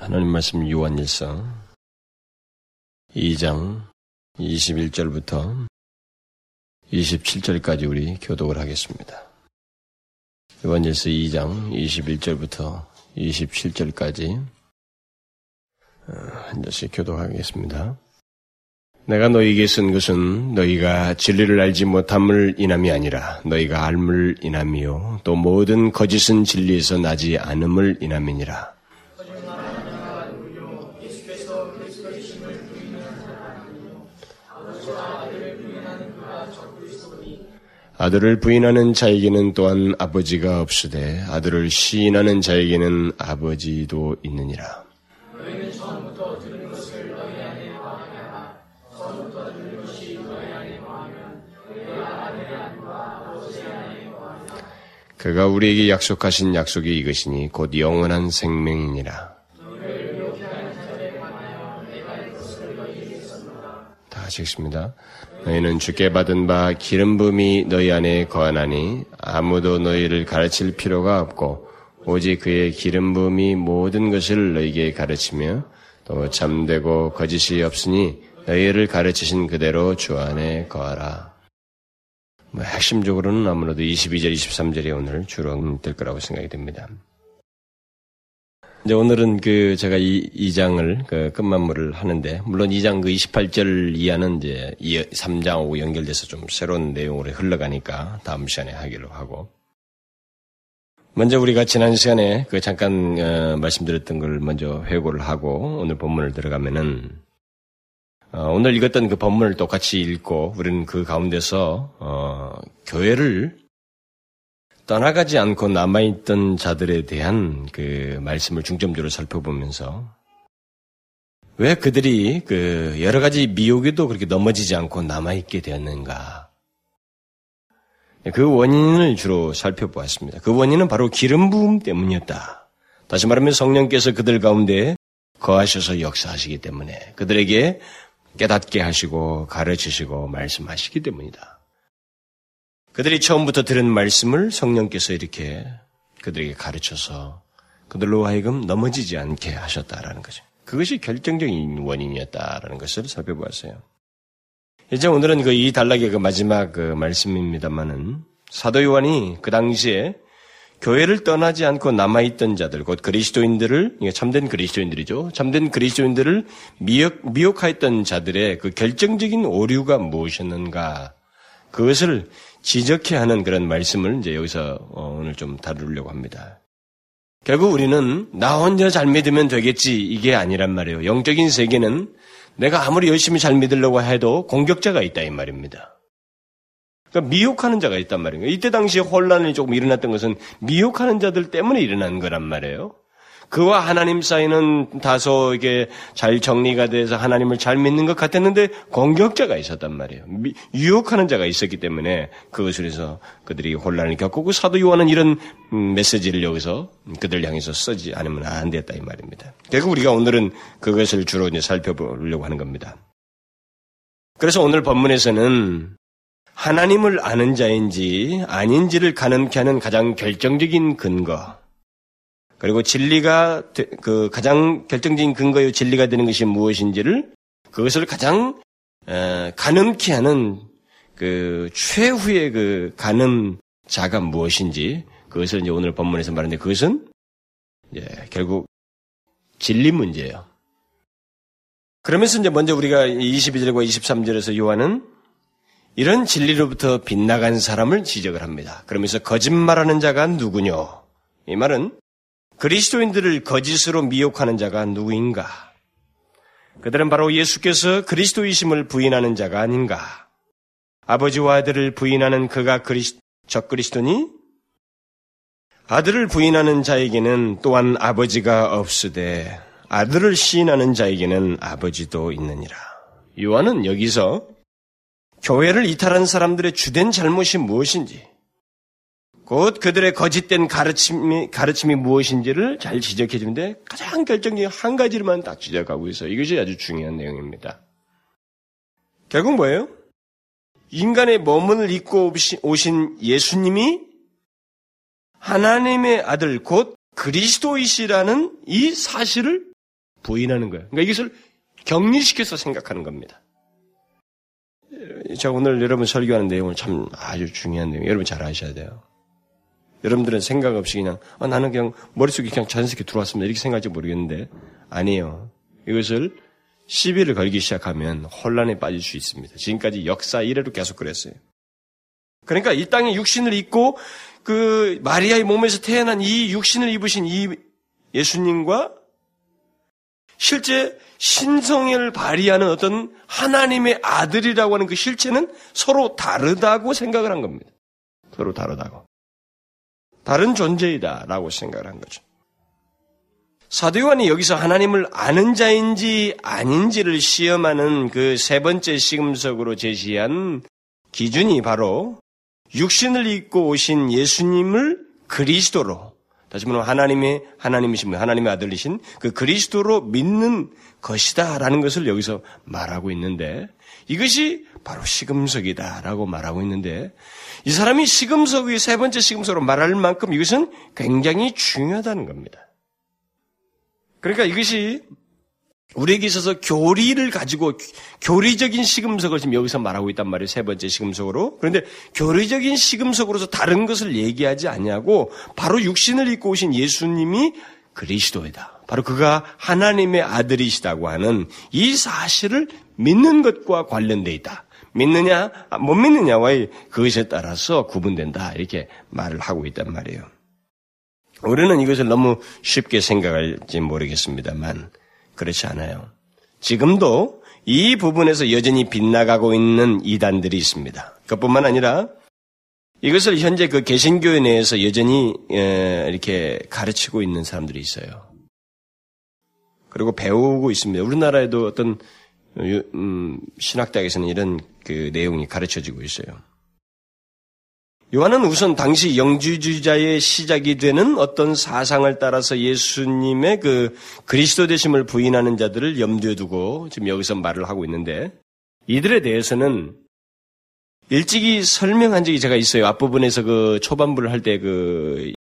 하나님 말씀 요한일서 2장 21절부터 27절까지 우리 교독을 하겠습니다. 요한일서 2장 21절부터 27절까지 어, 한 절씩 교독하겠습니다. 내가 너희에게 쓴 것은 너희가 진리를 알지 못함을 인함이 아니라 너희가 알물 인함이요 또 모든 거짓은 진리에서 나지 않음을 인함이니라. 아들을 부인하는 자에게는 또한 아버지가 없으되 아들을 시인하는 자에게는 아버지도 있느니라. 그가 우리에게 약속하신 약속이 이것이니 곧 영원한 생명이니라. 다 하시겠습니다. 너희는 주께 받은 바 기름 부음이 너희 안에 거하나니 아무도 너희를 가르칠 필요가 없고 오직 그의 기름 부음이 모든 것을 너희에게 가르치며 또 참되고 거짓이 없으니 너희를 가르치신 그대로 주 안에 거하라. 뭐 핵심적으로는 아무래도 22절, 23절이 오늘 주로 될 거라고 생각이 됩니다. 이제 오늘은 그 제가 이, 이 장을 그 끝마무리를 하는데 물론 이 장 그 28절 이하는 이제 3장하고 연결돼서 좀 새로운 내용으로 흘러가니까 다음 시간에 하기로 하고. 먼저 우리가 지난 시간에 그 잠깐 어, 말씀드렸던 걸 먼저 회고를 하고 오늘 본문을 들어가면은 어, 오늘 읽었던 그 본문을 똑같이 읽고 우리는 그 가운데서 어, 교회를 떠나가지 않고 남아있던 자들에 대한 그 말씀을 중점적으로 살펴보면서 왜 그들이 그 여러 가지 미혹에도 그렇게 넘어지지 않고 남아있게 되었는가. 그 원인을 주로 살펴보았습니다. 그 원인은 바로 기름 부음 때문이었다. 다시 말하면 성령께서 그들 가운데 거하셔서 역사하시기 때문에 그들에게 깨닫게 하시고 가르치시고 말씀하시기 때문이다. 그들이 처음부터 들은 말씀을 성령께서 이렇게 그들에게 가르쳐서 그들로 하여금 넘어지지 않게 하셨다라는 거죠. 그것이 결정적인 원인이었다라는 것을 살펴보았어요. 이제 오늘은 그 이 단락의 그 마지막 그 말씀입니다만은 사도 요한이 그 당시에 교회를 떠나지 않고 남아있던 자들, 곧 그리스도인들을, 참된 그리스도인들이죠. 참된 그리스도인들을 미혹, 미혹하였던 자들의 그 결정적인 오류가 무엇이었는가, 그것을 지적해 하는 그런 말씀을 이제 여기서 어, 오늘 좀 다루려고 합니다. 결국 우리는 나 혼자 잘 믿으면 되겠지 이게 아니란 말이에요. 영적인 세계는 내가 아무리 열심히 잘 믿으려고 해도 공격자가 있다 이 말입니다. 그러니까 미혹하는 자가 있단 말이에요. 이때 당시에 혼란이 조금 일어났던 것은 미혹하는 자들 때문에 일어난 거란 말이에요. 그와 하나님 사이는 다소 이게 잘 정리가 돼서 하나님을 잘 믿는 것 같았는데 공격자가 있었단 말이에요. 유혹하는 자가 있었기 때문에 그것을 해서 그들이 혼란을 겪고 사도 요한은 이런 음, 메시지를 여기서 그들 향해서 쓰지 않으면 안 됐다 이 말입니다. 결국 우리가 오늘은 그것을 주로 이제 살펴보려고 하는 겁니다. 그래서 오늘 본문에서는 하나님을 아는 자인지 아닌지를 가늠케 하는 가장 결정적인 근거, 그리고 진리가 그 가장 결정적인 근거요 진리가 되는 것이 무엇인지를 그것을 가장 가늠케 하는 그 최후의 그 가늠자가 무엇인지 그것을 이제 오늘 본문에서 말하는데 그것은 이제 결국 진리 문제예요. 그러면서 이제 먼저 우리가 22절과 23절에서 요한은 이런 진리로부터 빗나간 사람을 지적을 합니다. 그러면서 거짓말하는 자가 누구뇨? 이 말은 그리스도인들을 거짓으로 미혹하는 자가 누구인가? 그들은 바로 예수께서 그리스도이심을 부인하는 자가 아닌가? 아버지와 아들을 부인하는 그가 그리스, 적그리스도니? 아들을 부인하는 자에게는 또한 아버지가 없으되 아들을 시인하는 자에게는 아버지도 있느니라. 요한은 여기서 교회를 이탈한 사람들의 주된 잘못이 무엇인지, 곧 그들의 거짓된 가르침이, 가르침이 무엇인지를 잘 지적해 주는데 가장 결정적인 한 가지로만 딱 지적하고 있어요. 이것이 아주 중요한 내용입니다. 결국 뭐예요? 인간의 몸을 입고 오신 예수님이 하나님의 아들 곧 그리스도이시라는 이 사실을 부인하는 거예요. 그러니까 이것을 격리시켜서 생각하는 겁니다. 제가 오늘 여러분 설교하는 내용을 참 아주 중요한 내용, 여러분 잘 아셔야 돼요. 여러분들은 생각 없이 그냥, 아, 나는 그냥 머릿속에 그냥 자연스럽게 들어왔습니다. 이렇게 생각할지 모르겠는데, 아니에요. 이것을 시비를 걸기 시작하면 혼란에 빠질 수 있습니다. 지금까지 역사 이래로 계속 그랬어요. 그러니까 이 땅에 육신을 입고 그 마리아의 몸에서 태어난 이 육신을 입으신 이 예수님과 실제 신성을 발휘하는 어떤 하나님의 아들이라고 하는 그 실체는 서로 다르다고 생각을 한 겁니다. 서로 다르다고. 다른 존재이다라고 생각을 한 거죠. 사도요한이 여기서 하나님을 아는 자인지 아닌지를 시험하는 그 세 번째 시금석으로 제시한 기준이 바로 육신을 입고 오신 예수님을 그리스도로 다시 말하면 하나님의 하나님이신 분, 하나님의 아들이신 그 그리스도로 믿는 것이다라는 것을 여기서 말하고 있는데 이것이 바로 시금석이다라고 말하고 있는데 이 사람이 시금석의 세 번째 시금석으로 말할 만큼 이것은 굉장히 중요하다는 겁니다. 그러니까 이것이 우리에게 있어서 교리를 가지고 교리적인 시금석을 지금 여기서 말하고 있단 말이에요. 세 번째 시금석으로. 그런데 교리적인 시금석으로서 다른 것을 얘기하지 않냐고 바로 육신을 입고 오신 예수님이 그리스도이다. 바로 그가 하나님의 아들이시다고 하는 이 사실을 믿는 것과 관련돼 있다. 믿느냐, 못 믿느냐와의 그것에 따라서 구분된다. 이렇게 말을 하고 있단 말이에요. 우리는 이것을 너무 쉽게 생각할지 모르겠습니다만, 그렇지 않아요. 지금도 이 부분에서 여전히 빗나가고 있는 이단들이 있습니다. 그뿐만 아니라 이것을 현재 그 개신교회 내에서 여전히 이렇게 가르치고 있는 사람들이 있어요. 그리고 배우고 있습니다. 우리나라에도 어떤 음, 신학대학에서는 이런 그 내용이 가르쳐지고 있어요. 요한은 우선 당시 영주주자의 시작이 되는 어떤 사상을 따라서 예수님의 그 그리스도 되심을 부인하는 자들을 염두에 두고 지금 여기서 말을 하고 있는데 이들에 대해서는 일찍이 설명한 적이 제가 있어요. 앞부분에서 그 초반부를 할 때 그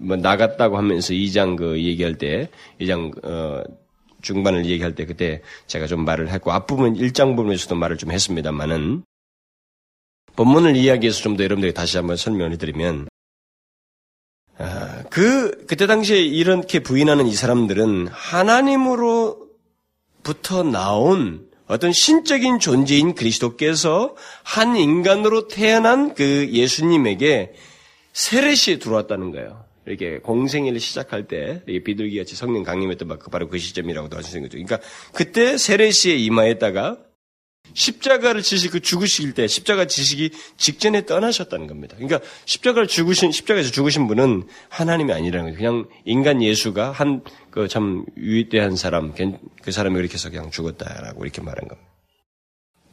뭐 나갔다고 하면서 2장 그 얘기할 때 2장 어 중반을 얘기할 때 그때 제가 좀 말을 했고 앞부분 1장 부분에서도 말을 좀 했습니다만은 본문을 이야기해서 좀 더 여러분들에게 다시 한번 설명을 해드리면, 아, 그, 그때 당시에 이렇게 부인하는 이 사람들은 하나님으로부터 나온 어떤 신적인 존재인 그리스도께서 한 인간으로 태어난 그 예수님에게 세례시에 들어왔다는 거예요. 이렇게 공생애를 시작할 때 비둘기 같이 성령 강림했던 바로 그 시점이라고도 있는 거죠. 그러니까 그때 세례시에 임하였다가 십자가를 지시고 그 죽으실 때 십자가 지시기 직전에 떠나셨다는 겁니다. 그러니까 십자가를 죽으신 십자가에서 죽으신 분은 하나님이 아니라는 거예요. 그냥 인간 예수가 한 그 참 위대한 사람 그 사람이 그렇게 해서 그냥 죽었다라고 이렇게 말한 겁니다.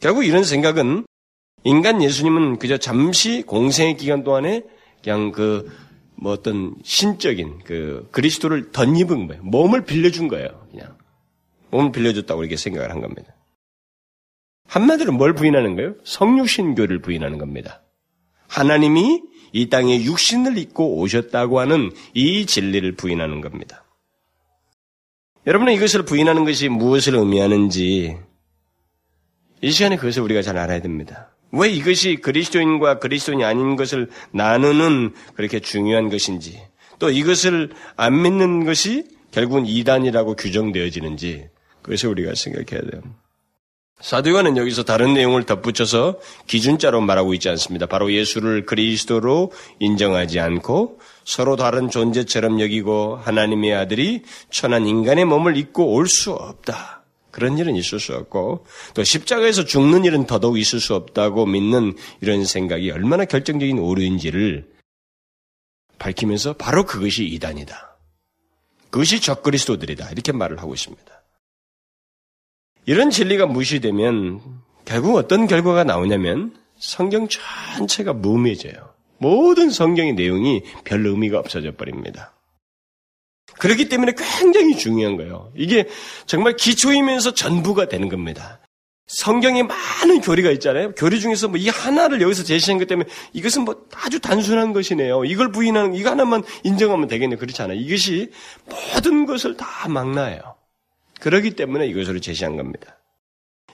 결국 이런 생각은 인간 예수님은 그저 잠시 공생의 기간 동안에 그냥 그 뭐 어떤 신적인 그 그리스도를 덧입은 거예요. 몸을 빌려준 거예요. 그냥 몸을 빌려줬다고 이렇게 생각을 한 겁니다. 한마디로 뭘 부인하는 거예요? 성육신교를 부인하는 겁니다. 하나님이 이 땅에 육신을 입고 오셨다고 하는 이 진리를 부인하는 겁니다. 여러분은 이것을 부인하는 것이 무엇을 의미하는지 이 시간에 그것을 우리가 잘 알아야 됩니다. 왜 이것이 그리스도인과 그리스도인이 아닌 것을 나누는 그렇게 중요한 것인지 또 이것을 안 믿는 것이 결국은 이단이라고 규정되어지는지 그것을 우리가 생각해야 돼요. 사도요한은 여기서 다른 내용을 덧붙여서 기준자로 말하고 있지 않습니다. 바로 예수를 그리스도로 인정하지 않고 서로 다른 존재처럼 여기고 하나님의 아들이 천한 인간의 몸을 입고 올 수 없다. 그런 일은 있을 수 없고 또 십자가에서 죽는 일은 더더욱 있을 수 없다고 믿는 이런 생각이 얼마나 결정적인 오류인지를 밝히면서 바로 그것이 이단이다. 그것이 적그리스도들이다. 이렇게 말을 하고 있습니다. 이런 진리가 무시되면 결국 어떤 결과가 나오냐면 성경 전체가 무의미해져요. 모든 성경의 내용이 별 의미가 없어져 버립니다. 그렇기 때문에 굉장히 중요한 거예요. 이게 정말 기초이면서 전부가 되는 겁니다. 성경에 많은 교리가 있잖아요. 교리 중에서 뭐 이 하나를 여기서 제시한 것 때문에 이것은 뭐 아주 단순한 것이네요. 이걸 부인하는 이거 하나만 인정하면 되겠네. 그렇지 않아요. 이것이 모든 것을 다 망라해요. 그러기 때문에 이것으로 제시한 겁니다.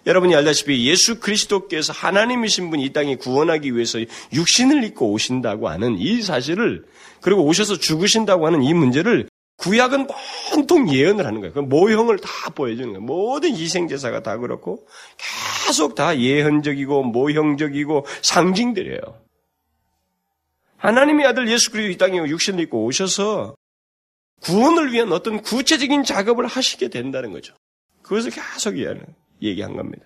여러분이 알다시피 예수 그리스도께서 하나님이신 분이 이 땅에 구원하기 위해서 육신을 입고 오신다고 하는 이 사실을 그리고 오셔서 죽으신다고 하는 이 문제를 구약은 온통 예언을 하는 거예요. 그 모형을 다 보여주는 거예요. 모든 희생제사가 다 그렇고 계속 다 예언적이고 모형적이고 상징들이에요. 하나님의 아들 예수 그리스도 이 땅에 육신을 입고 오셔서 구원을 위한 어떤 구체적인 작업을 하시게 된다는 거죠. 그것을 계속 얘기한 겁니다.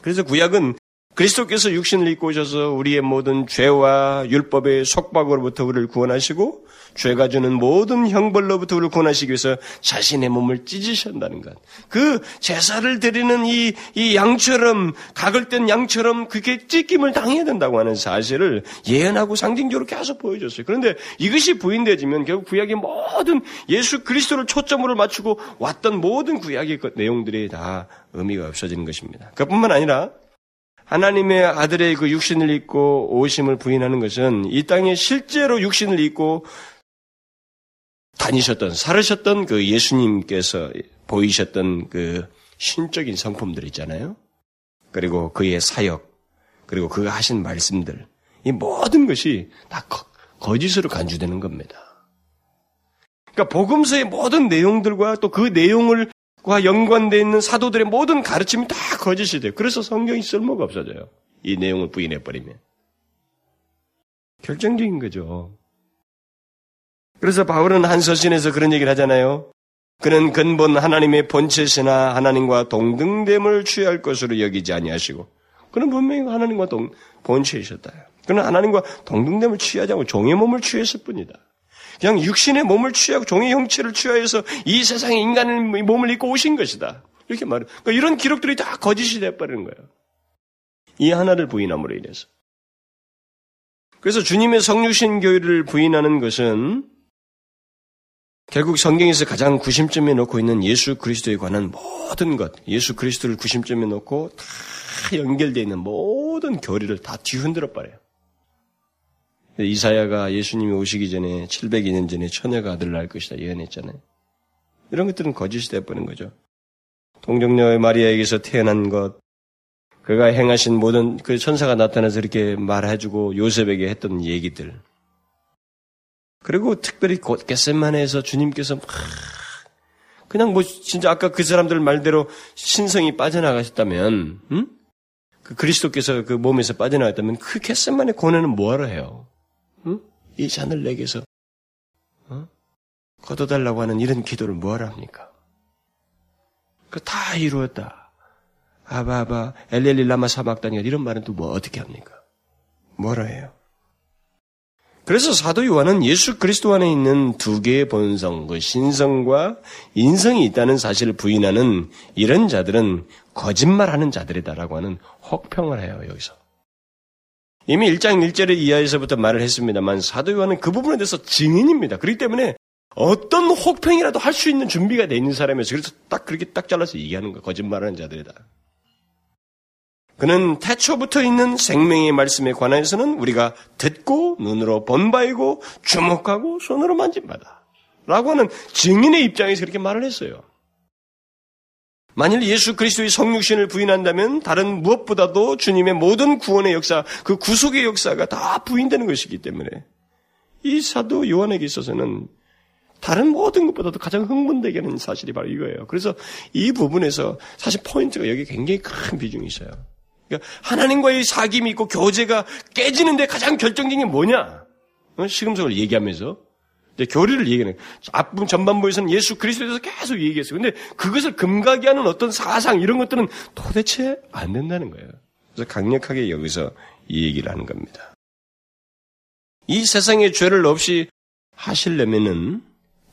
그래서 구약은 그리스도께서 육신을 입고 오셔서 우리의 모든 죄와 율법의 속박으로부터 우리를 구원하시고 죄가 주는 모든 형벌로부터 우리를 구원하시기 위해서 자신의 몸을 찢으신다는 것. 그 제사를 드리는 이, 이 양처럼, 뗀 양처럼 그렇게 찢김을 당해야 된다고 하는 사실을 예언하고 상징적으로 계속 보여줬어요. 그런데 이것이 부인되지면 결국 구약의 모든 예수 그리스도를 초점으로 맞추고 왔던 모든 구약의 그 내용들이 다 의미가 없어지는 것입니다. 그뿐만 아니라 하나님의 아들의 그 육신을 입고 오심을 부인하는 것은 이 땅에 실제로 육신을 입고 다니셨던, 살으셨던 그 예수님께서 보이셨던 그 신적인 성품들 있잖아요. 그리고 그의 사역, 그리고 그가 하신 말씀들, 이 모든 것이 다 거, 짓으로 간주되는 겁니다. 그러니까 복음서의 모든 내용들과 또 그 내용을 과 연관되어 있는 사도들의 모든 가르침이 다 거짓이 돼요. 그래서 성경이 쓸모가 없어져요. 이 내용을 부인해버리면. 결정적인 거죠. 그래서 바울은 한 서신에서 그런 얘기를 하잖아요. 그는 근본 하나님의 본체시나 하나님과 동등됨을 취할 것으로 여기지 아니하시고 그는 분명히 하나님과 동, 본체이셨다. 그는 하나님과 동등됨을 취하지 않고 종의 몸을 취했을 뿐이다. 그냥 육신의 몸을 취하고 종의 형체를 취하여서 이 세상에 인간의 몸을 입고 오신 것이다. 이렇게 말해. 그러니까 이런 기록들이 다 거짓이 돼버리는 거예요. 이 하나를 부인함으로 인해서. 그래서 주님의 성육신 교회를 부인하는 것은 결국 성경에서 가장 구심점에 놓고 있는 예수 그리스도에 관한 모든 것, 예수 그리스도를 구심점에 놓고 다 연결되어 있는 모든 교리를 다 뒤흔들어 버려요. 이사야가 예수님이 오시기 전에 700년 전에 처녀가 아들을 낳을 것이다 예언했잖아요. 이런 것들은 거짓이 되어버린 거죠. 동정녀의 마리아에게서 태어난 것, 그가 행하신 모든 그 천사가 나타나서 이렇게 말해주고 요셉에게 했던 얘기들, 그리고 특별히 겟셋만에서 주님께서 막 그냥 뭐 진짜 아까 그 사람들 말대로 신성이 빠져나가셨다면, 음? 그 그리스도께서 그 몸에서 빠져나갔다면 그 겟셋만의 고뇌는 뭐하러 해요? 음? 이 잔을 내게서 어? 걷어달라고 하는 이런 기도를 뭐하러 합니까? 그 다 이루었다. 아바아바 엘렐리 라마 사막단이가 이런 말은 또 뭐 어떻게 합니까? 뭐라 해요? 그래서 사도 요한은 예수 그리스도 안에 있는 두 개의 본성, 그 신성과 인성이 있다는 사실을 부인하는 이런 자들은 거짓말하는 자들이다라고 하는 혹평을 해요, 여기서. 이미 1장 1절의 이하에서부터 말을 했습니다만 사도 요한은 그 부분에 대해서 증인입니다. 그렇기 때문에 어떤 혹평이라도 할 수 있는 준비가 돼 있는 사람이어서 그래서 딱 그렇게 딱 잘라서 얘기하는 거예요. 거짓말하는 자들이다. 그는 태초부터 있는 생명의 말씀에 관하여서는 우리가 듣고 눈으로 본바이고 주목하고 손으로 만진 바다. 라고 하는 증인의 입장에서 그렇게 말을 했어요. 만일 예수 그리스도의 성육신을 부인한다면 다른 무엇보다도 주님의 모든 구원의 역사, 그 구속의 역사가 다 부인되는 것이기 때문에 이 사도 요한에게 있어서는 다른 모든 것보다도 가장 흥분되게 하는 사실이 바로 이거예요. 그래서 이 부분에서 사실 포인트가 여기 굉장히 큰 비중이 있어요. 그러니까 하나님과의 사귐이 있고 교제가 깨지는데 가장 결정적인 게 뭐냐? 어? 시금석을 얘기하면서 이제 교리를 얘기하는 앞부 전반부에서는 예수 그리스도에 대해서 계속 얘기했어요. 근데 그것을 금가게 하는 어떤 사상 이런 것들은 도대체 안 된다는 거예요. 그래서 강력하게 여기서 이 얘기를 하는 겁니다. 이 세상에 죄를 없이 하시려면은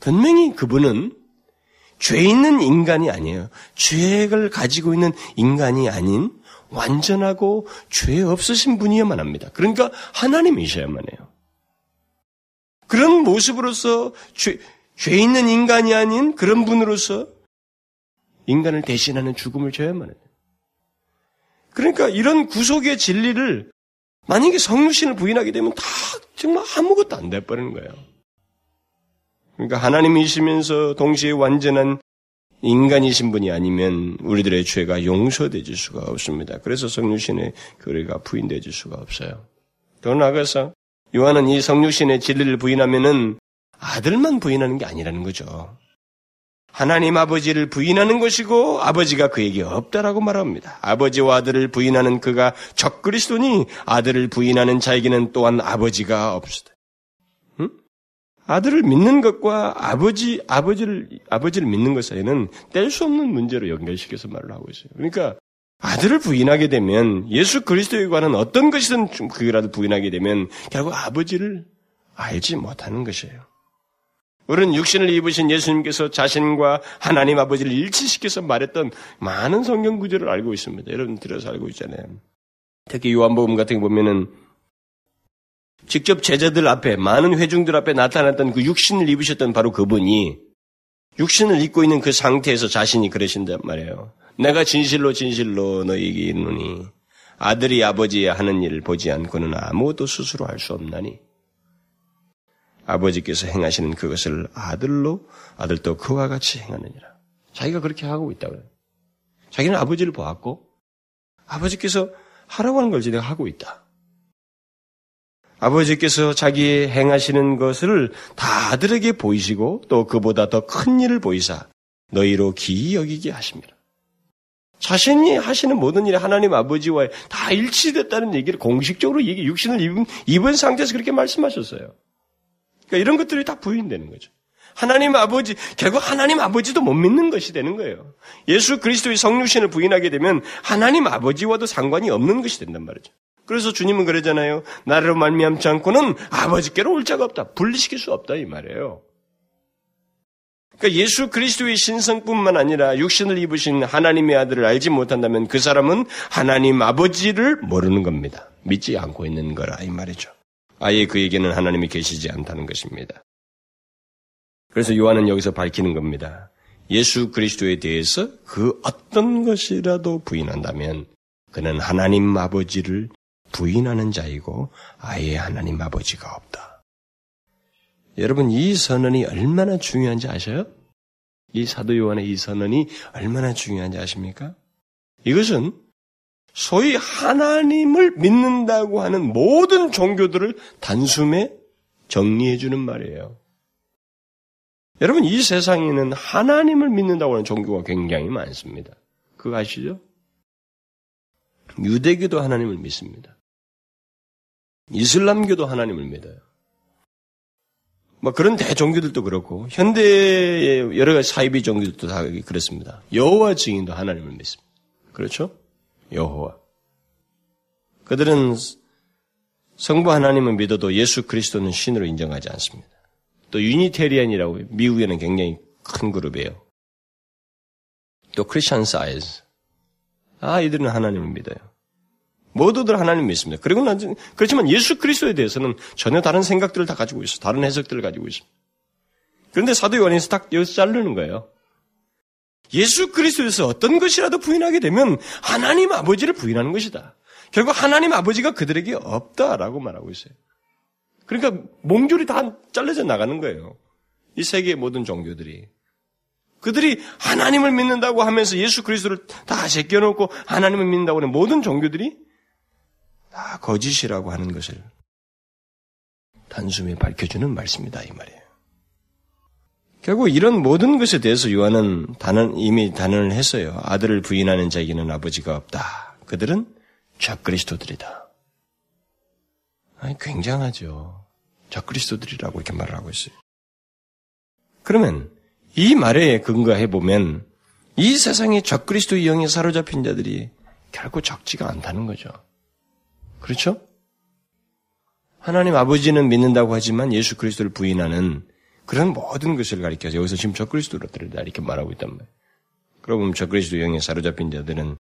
분명히 그분은 죄 있는 인간이 아니에요. 죄를 가지고 있는 인간이 아닌 완전하고 죄 없으신 분이야만 합니다. 그러니까 하나님이셔야만 해요. 그런 모습으로서 죄, 죄 있는 인간이 아닌 그런 분으로서 인간을 대신하는 죽음을 줘야만 해요. 그러니까 이런 구속의 진리를 만약에 성육신을 부인하게 되면 다 정말 아무것도 안 돼버리는 거예요. 그러니까 하나님이시면서 동시에 완전한 인간이신 분이 아니면 우리들의 죄가 용서되질 수가 없습니다. 그래서 성육신의 교리가 부인되질 수가 없어요. 더 나아가서 요한은 이 성육신의 진리를 부인하면은 아들만 부인하는 게 아니라는 거죠. 하나님 아버지를 부인하는 것이고 아버지가 그에게 없다라고 말합니다. 아버지와 아들을 부인하는 그가 적그리스도니 아들을 부인하는 자에게는 또한 아버지가 없으다. 응? 아들을 믿는 것과 아버지 아버지를 아버지를 믿는 것 사이는 뗄 수 없는 문제로 연결시켜서 말을 하고 있어요. 그러니까 아들을 부인하게 되면 예수 그리스도에 관한 어떤 것이든 그라도 부인하게 되면 결국 아버지를 알지 못하는 것이에요. 우리는 육신을 입으신 예수님께서 자신과 하나님 아버지를 일치시켜서 말했던 많은 성경 구절을 알고 있습니다. 여러분 들어서 알고 있잖아요. 특히 요한복음 같은 거 보면은 직접 제자들 앞에 많은 회중들 앞에 나타났던 그 육신을 입으셨던 바로 그분이 육신을 입고 있는 그 상태에서 자신이 그러신단 말이에요. 내가 진실로 진실로 너희에게 이르노니 아들이 아버지의 하는 일을 보지 않고는 아무것도 스스로 할 수 없나니 아버지께서 행하시는 그것을 아들로 아들도 그와 같이 행하느니라. 자기가 그렇게 하고 있다고요. 자기는 아버지를 보았고 아버지께서 하라고 하는 걸 내가 하고 있다. 아버지께서 자기 행하시는 것을 다 아들에게 보이시고 또 그보다 더 큰 일을 보이사 너희로 기이 여기게 하십니다. 자신이 하시는 모든 일이 하나님 아버지와 다 일치됐다는 얘기를 공식적으로 얘기, 육신을 입은, 입은 상태에서 그렇게 말씀하셨어요. 그러니까 이런 것들이 다 부인되는 거죠. 하나님 아버지, 결국 하나님 아버지도 못 믿는 것이 되는 거예요. 예수 그리스도의 성육신을 부인하게 되면 하나님 아버지와도 상관이 없는 것이 된단 말이죠. 그래서 주님은 그러잖아요. 나를 말미암지 않고는 아버지께로 올 자가 없다. 분리시킬 수 없다 이 말이에요. 그러니까 예수 그리스도의 신성뿐만 아니라 육신을 입으신 하나님의 아들을 알지 못한다면 그 사람은 하나님 아버지를 모르는 겁니다. 믿지 않고 있는 거라 이 말이죠. 아예 그에게는 하나님이 계시지 않다는 것입니다. 그래서 요한은 여기서 밝히는 겁니다. 예수 그리스도에 대해서 그 어떤 것이라도 부인한다면 그는 하나님 아버지를 부인하는 자이고 아예 하나님 아버지가 없다. 여러분 이 선언이 얼마나 중요한지 아셔요? 이 사도 요한의 이 선언이 얼마나 중요한지 아십니까? 이것은 소위 하나님을 믿는다고 하는 모든 종교들을 단숨에 정리해 주는 말이에요. 여러분, 이 세상에는 하나님을 믿는다고 하는 종교가 굉장히 많습니다. 그거 아시죠? 유대교도 하나님을 믿습니다. 이슬람교도 하나님을 믿어요. 뭐 그런 대종교들도 그렇고 현대의 여러 가지 사이비 종교들도 다 그렇습니다. 여호와 증인도 하나님을 믿습니다. 그렇죠? 여호와. 그들은 성부 하나님을 믿어도 예수 그리스도는 신으로 인정하지 않습니다. 또 유니테리안이라고 미국에는 굉장히 큰 그룹이에요. 또 크리스천 사이즈. 아, 이들은 하나님을 믿어요. 모두들 하나님 믿습니다. 그리고 난 그렇지만 예수 그리스도에 대해서는 전혀 다른 생각들을 다 가지고 있어. 다른 해석들을 가지고 있습니다. 그런데 사도 요한에서 딱 여기서 자르는 거예요. 예수 그리스도에서 어떤 것이라도 부인하게 되면 하나님 아버지를 부인하는 것이다. 결국 하나님 아버지가 그들에게 없다라고 말하고 있어요. 그러니까 몸줄이 다 잘려져 나가는 거예요. 이 세계의 모든 종교들이. 그들이 하나님을 믿는다고 하면서 예수 그리스도를 다 제껴놓고 하나님을 믿는다고 하는 모든 종교들이 다 거짓이라고 하는 것을 단숨에 밝혀주는 말씀이다 이 말이에요. 결국 이런 모든 것에 대해서 요한은 단언, 이미 단언을 했어요. 아들을 부인하는 자에게는 아버지가 없다. 그들은 적그리스도들이다. 아니, 굉장하죠. 적그리스도들이라고 이렇게 말을 하고 있어요. 그러면 이 말에 근거해 보면 이 세상에 적그리스도의 영에 사로잡힌 자들이 결코 적지가 않다는 거죠. 그렇죠? 하나님 아버지는 믿는다고 하지만 예수 그리스도를 부인하는 그런 모든 것을 가리켜서 여기서 지금 적그리스도들이다 이렇게 말하고 있단 말이에요. 그러고 적그리스도 영에 사로잡힌 자들은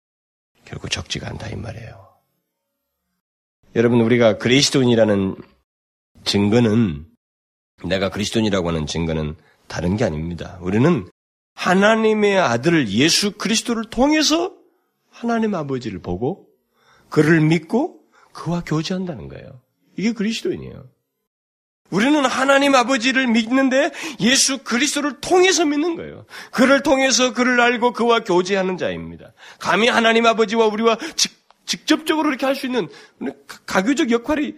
결국 적지가 않다 이 말이에요. 여러분 우리가 그리스도인이라는 증거는 내가 그리스도인이라고 하는 증거는 다른 게 아닙니다. 우리는 하나님의 아들 예수 그리스도를 통해서 하나님 아버지를 보고 그를 믿고 그와 교제한다는 거예요. 이게 그리스도인이에요. 우리는 하나님 아버지를 믿는데 예수 그리스도를 통해서 믿는 거예요. 그를 통해서 그를 알고 그와 교제하는 자입니다. 감히 하나님 아버지와 우리와 직, 직접적으로 이렇게 할 수 있는 가교적 역할이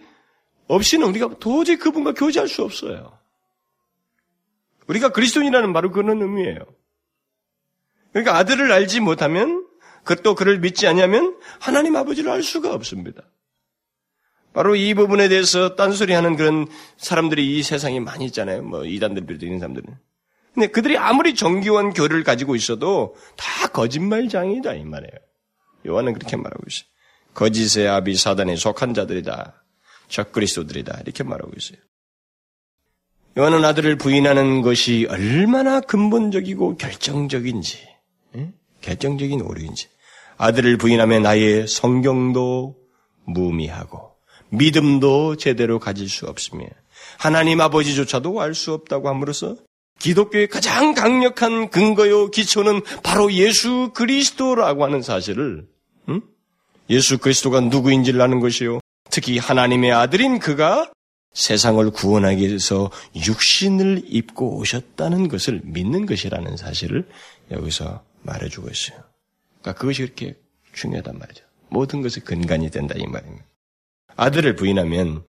없이는 우리가 도저히 그분과 교제할 수 없어요. 우리가 그리스도인이라는 바로 그런 의미예요. 그러니까 아들을 알지 못하면 그 또 그를 믿지 않냐면 하나님 아버지를 알 수가 없습니다. 바로 이 부분에 대해서 딴소리하는 그런 사람들이 이 세상에 많이 있잖아요. 뭐 이단들 있는 사람들은. 근데 그들이 아무리 정기원 교를 가지고 있어도 다 거짓말장이다 이 말이에요. 요한은 그렇게 말하고 있어요. 거짓의 아비 사단에 속한 자들이다. 적그리스도들이다. 이렇게 말하고 있어요. 요한은 아들을 부인하는 것이 얼마나 근본적이고 결정적인지, 예? 결정적인 오류인지. 아들을 부인하면 나의 성경도 무미하고 믿음도 제대로 가질 수 없으며 하나님 아버지조차도 알 수 없다고 함으로써 기독교의 가장 강력한 근거요 기초는 바로 예수 그리스도라고 하는 사실을 음? 예수 그리스도가 누구인지를 아는 것이요 특히 하나님의 아들인 그가 세상을 구원하기 위해서 육신을 입고 오셨다는 것을 믿는 것이라는 사실을 여기서 말해주고 있어요. 그러니까 그것이 그렇게 중요하단 말이죠. 모든 것의 근간이 된다 이 말입니다. 아들을 부인하면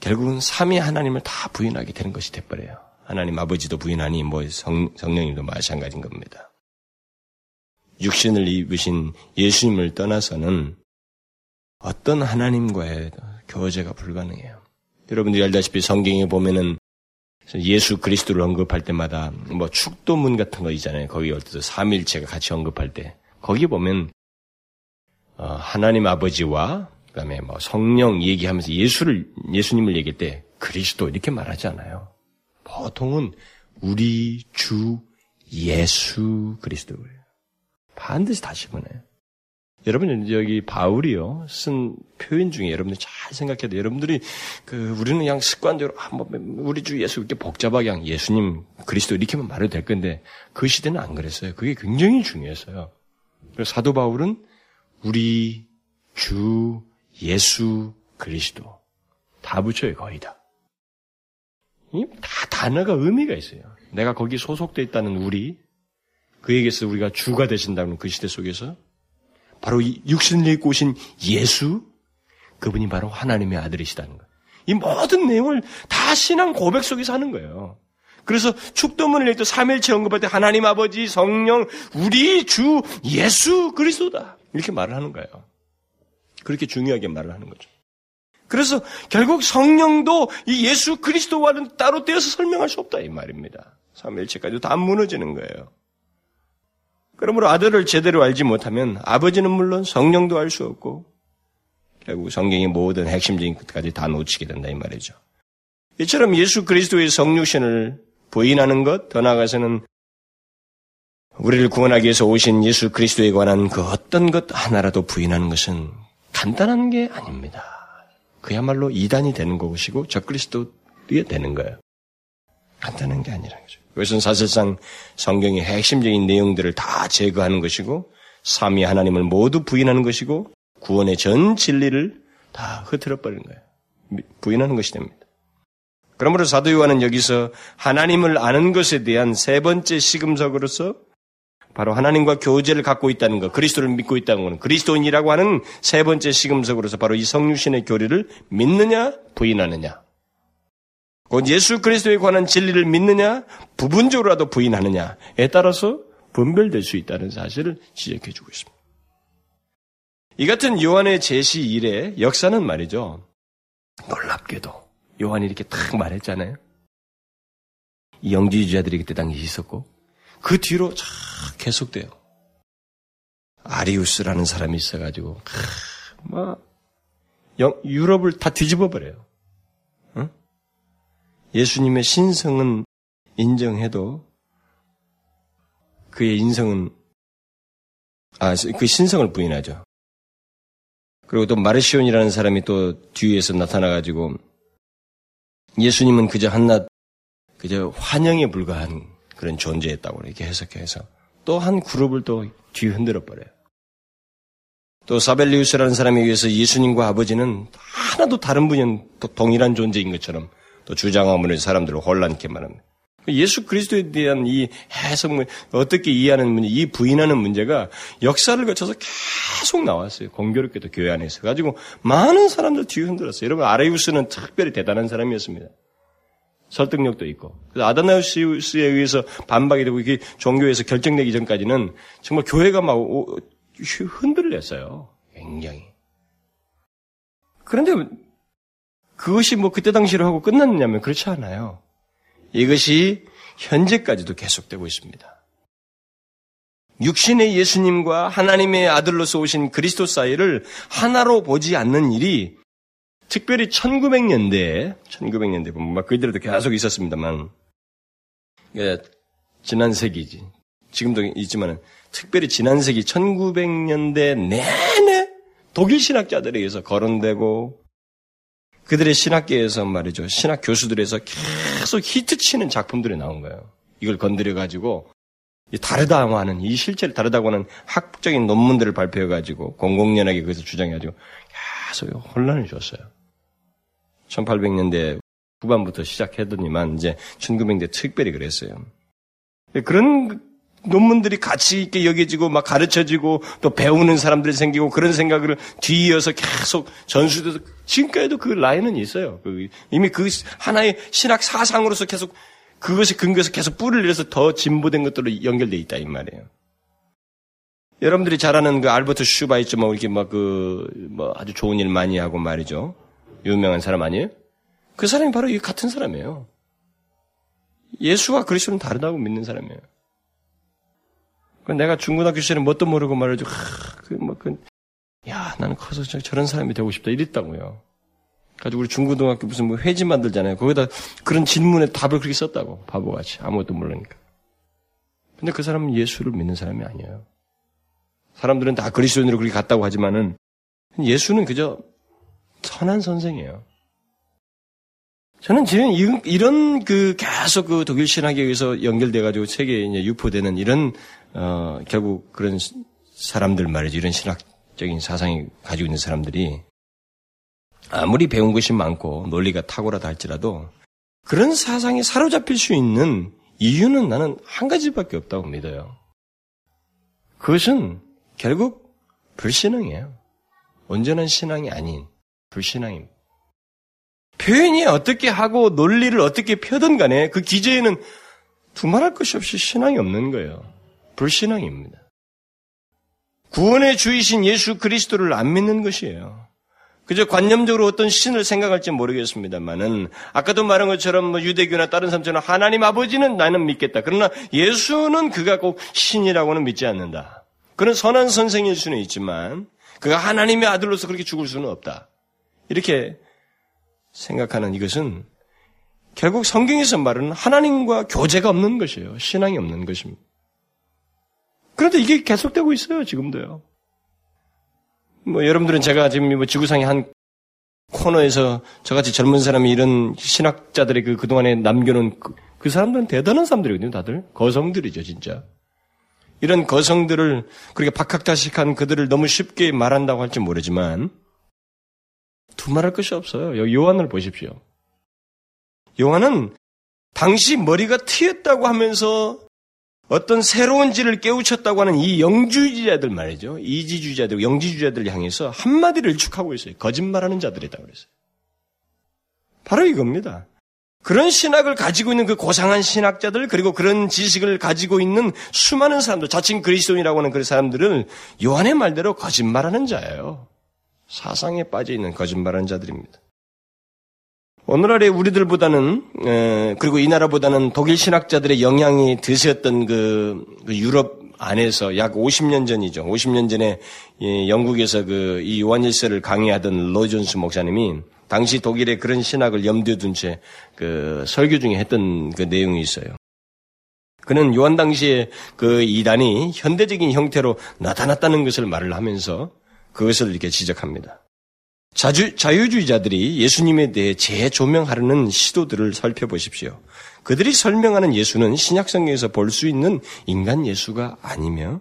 결국은 삼위 하나님을 다 부인하게 되는 것이 돼버려요. 하나님 아버지도 부인하니 뭐 성, 성령님도 마찬가지인 겁니다. 육신을 입으신 예수님을 떠나서는 어떤 하나님과의 교제가 불가능해요. 여러분들이 알다시피 성경에 보면은 예수 그리스도를 언급할 때마다 뭐 축도문 같은 거 있잖아요. 거기 어디서 삼일체가 같이 언급할 때 거기 보면 어, 하나님 아버지와 그다음에 뭐 성령 얘기하면서 예수를 예수님을 얘기할 때 그리스도 이렇게 말하지 않아요. 보통은 우리 주 예수 그리스도예요. 반드시 다시 보내요. 여러분 여기 바울이요 쓴 표현 중에 여러분들 잘 생각해도 여러분들이 그 우리는 그냥 습관대로 아, 뭐 우리 주 예수 이렇게 복잡하게 그냥 예수님 그리스도 이렇게만 말해도 될 건데 그 시대는 안 그랬어요. 그게 굉장히 중요했어요. 사도 바울은 우리 주 예수 그리스도 다 붙여요 거의 다. 다 단어가 의미가 있어요. 내가 거기 소속돼 있다는 우리 그에게서 우리가 주가 되신다는 그 시대 속에서 바로 이 육신을 입고 오신 예수 그분이 바로 하나님의 아들이시다는 거예요. 이 모든 내용을 다 신앙 고백 속에서 하는 거예요. 그래서 축도문을 읽을 때 삼일체 언급할 때 하나님 아버지 성령 우리 주 예수 그리스도다 이렇게 말을 하는 거예요. 그렇게 중요하게 말을 하는 거죠. 그래서 결국 성령도 이 예수 그리스도와는 따로 떼어서 설명할 수 없다 이 말입니다. 삼일체까지도 다 무너지는 거예요. 그러므로 아들을 제대로 알지 못하면 아버지는 물론 성령도 알 수 없고 결국 성경의 모든 핵심적인 것까지 다 놓치게 된다 이 말이죠. 이처럼 예수 그리스도의 성육신을 부인하는 것, 더 나아가서는 우리를 구원하기 위해서 오신 예수 그리스도에 관한 그 어떤 것 하나라도 부인하는 것은 간단한 게 아닙니다. 그야말로 이단이 되는 것이고 적그리스도에 되는 거예요. 간단한 게 아니라는 거죠. 그것은 사실상 성경의 핵심적인 내용들을 다 제거하는 것이고 삼위 하나님을 모두 부인하는 것이고 구원의 전 진리를 다 흐트러 버리는 거예요. 부인하는 것이 됩니다. 그러므로 사도 요한은 여기서 하나님을 아는 것에 대한 세 번째 시금석으로서 바로 하나님과 교제를 갖고 있다는 것, 그리스도를 믿고 있다는 것은 그리스도인이라고 하는 세 번째 시금석으로서 바로 이 성육신의 교리를 믿느냐, 부인하느냐. 곧 예수 그리스도에 관한 진리를 믿느냐, 부분적으로라도 부인하느냐에 따라서 분별될 수 있다는 사실을 지적해 주고 있습니다. 이 같은 요한의 제시 일의 역사는 말이죠. 놀랍게도 요한이 이렇게 탁 말했잖아요. 이 영지주자들이 그때 당시 있었고 그 뒤로 쫙 계속돼요. 아리우스라는 사람이 있어가지고 막 유럽을 다 뒤집어 버려요. 응? 예수님의 신성은 인정해도 그의 인성은 아 그 신성을 부인하죠. 그리고 또 마르시온이라는 사람이 또 뒤에서 나타나가지고 예수님은 그저 한낱 그저 환영에 불과한 그런 존재였다고 이렇게 해석해서 또 한 그룹을 또 뒤 흔들어 버려요. 또 사벨리우스라는 사람에 의해서 예수님과 아버지는 하나도 다른 분이 또 동일한 존재인 것처럼 또 주장함으로 사람들을 혼란케 말합니다. 예수 그리스도에 대한 이 해석, 어떻게 이해하는 문제, 이 부인하는 문제가 역사를 거쳐서 계속 나왔어요. 공교롭게도 교회 안에서. 가지고 많은 사람들 뒤 흔들었어요. 여러분, 아레우스는 특별히 대단한 사람이었습니다. 설득력도 있고. 그래서 아다나우스에 의해서 반박이 되고 이게 종교에서 결정되기 전까지는 정말 교회가 막 흔들렸어요. 굉장히. 그런데 그것이 뭐 그때 당시로 하고 끝났냐면 그렇지 않아요. 이것이 현재까지도 계속되고 있습니다. 육신의 예수님과 하나님의 아들로서 오신 그리스도 사이를 하나로 보지 않는 일이 특별히 1900년대에, 1900년대 보면 막 그들도 계속 있었습니다만, 예, 지난 세기지. 지금도 있지만 특별히 지난 세기 1900년대 내내 독일 신학자들에 의해서 거론되고 그들의 신학계에서 말이죠. 신학 교수들에서 계속 히트치는 작품들이 나온 거예요. 이걸 건드려가지고 다르다고 하는 이 실체를 다르다고 하는 학적인 논문들을 발표해가지고 공공연하게 그것을 주장해가지고 계속 혼란을 줬어요. 1800년대 후반부터 시작했더니만 이제 1900년대 특별히 그랬어요. 그런 논문들이 가치 있게 여겨지고 막 가르쳐지고 또 배우는 사람들이 생기고 그런 생각을 뒤이어서 계속 전수돼서 지금까지도 그 라인은 있어요. 그 이미 그 하나의 신학 사상으로서 계속 그것이 근거해서 계속 뿌리를 내서 더 진보된 것들로 연결돼 있다 이 말이에요. 여러분들이 잘 아는 그 알버트 슈바이츠 뭐 이렇게 막 그 뭐 아주 좋은 일 많이 하고 말이죠. 유명한 사람 아니에요? 그 사람이 바로 이 같은 사람이에요. 예수와 그리스도는 다르다고 믿는 사람이에요. 그 내가 중고등학교 시절에 뭣도 모르고 말이죠. 그, 뭐, 그, 야, 나는 커서 저런 사람이 되고 싶다. 이랬다고요. 가지고 우리 중고등학교 무슨 뭐 회지 만들잖아요. 거기다 그런 질문에 답을 그렇게 썼다고. 바보같이. 아무것도 모르니까. 근데 그 사람은 예수를 믿는 사람이 아니에요. 사람들은 다 그리스도인으로 그렇게 갔다고 하지만은 예수는 그저 선한 선생이에요. 저는 지금 이런 그 계속 그 독일 신학에 의해서 연결돼가지고 세계에 이제 유포되는 이런 어 결국 그런 사람들 말이죠. 이런 신학적인 사상이 가지고 있는 사람들이 아무리 배운 것이 많고 논리가 탁월하다 할지라도 그런 사상에 사로잡힐 수 있는 이유는 나는 한 가지밖에 없다고 믿어요. 그것은 결국 불신앙이에요. 온전한 신앙이 아닌 불신앙입니다. 표현이 어떻게 하고 논리를 어떻게 펴든 간에 그 기저에는 두말할 것이 없이 신앙이 없는 거예요. 불신앙입니다. 구원의 주이신 예수 그리스도를 안 믿는 것이에요. 그저 관념적으로 어떤 신을 생각할지 모르겠습니다만은 아까도 말한 것처럼 뭐 유대교나 다른 사람처럼 하나님 아버지는 나는 믿겠다. 그러나 예수는 그가 꼭 신이라고는 믿지 않는다. 그런 선한 선생일 수는 있지만 그가 하나님의 아들로서 그렇게 죽을 수는 없다. 이렇게 생각하는 이것은 결국 성경에서 말하는 하나님과 교제가 없는 것이에요. 신앙이 없는 것입니다. 그런데 이게 계속되고 있어요, 지금도요. 뭐 여러분들은 제가 지금 뭐 지구상의 한 코너에서 저같이 젊은 사람이 이런 신학자들의 그 그동안에 남겨놓은 그, 그 사람들은 대단한 사람들이거든요, 다들. 거성들이죠, 진짜. 이런 거성들을 그렇게 박학다식한 그들을 너무 쉽게 말한다고 할지 모르지만 두말할 것이 없어요. 여기 요한을 보십시오. 요한은 당시 머리가 트였다고 하면서 어떤 새로운 질을 깨우쳤다고 하는 이 영주주자들 말이죠. 이지주자들, 영지주자들을 향해서 한마디를 일축하고 있어요. 거짓말하는 자들이다 그랬어요. 바로 이겁니다. 그런 신학을 가지고 있는 그 고상한 신학자들 그리고 그런 지식을 가지고 있는 수많은 사람들, 자칭 그리스도인이라고 하는 그런 사람들은 요한의 말대로 거짓말하는 자예요. 사상에 빠져 있는 거짓말하는 자들입니다. 오늘날의 우리들보다는 그리고 이 나라보다는 독일 신학자들의 영향이 드셨던 그, 그 유럽 안에서 약 50년 전이죠. 50년 전에 영국에서 그 이 요한일서를 강의하던 로존스 목사님이 당시 독일의 그런 신학을 염두에 둔 채 그 설교 중에 했던 그 내용이 있어요. 그는 요한 당시에 그 이단이 현대적인 형태로 나타났다는 것을 말을 하면서 그것을 이렇게 지적합니다. 자주, 자유주의자들이 예수님에 대해 재조명하려는 시도들을 살펴보십시오. 그들이 설명하는 예수는 신약성경에서 볼 수 있는 인간 예수가 아니며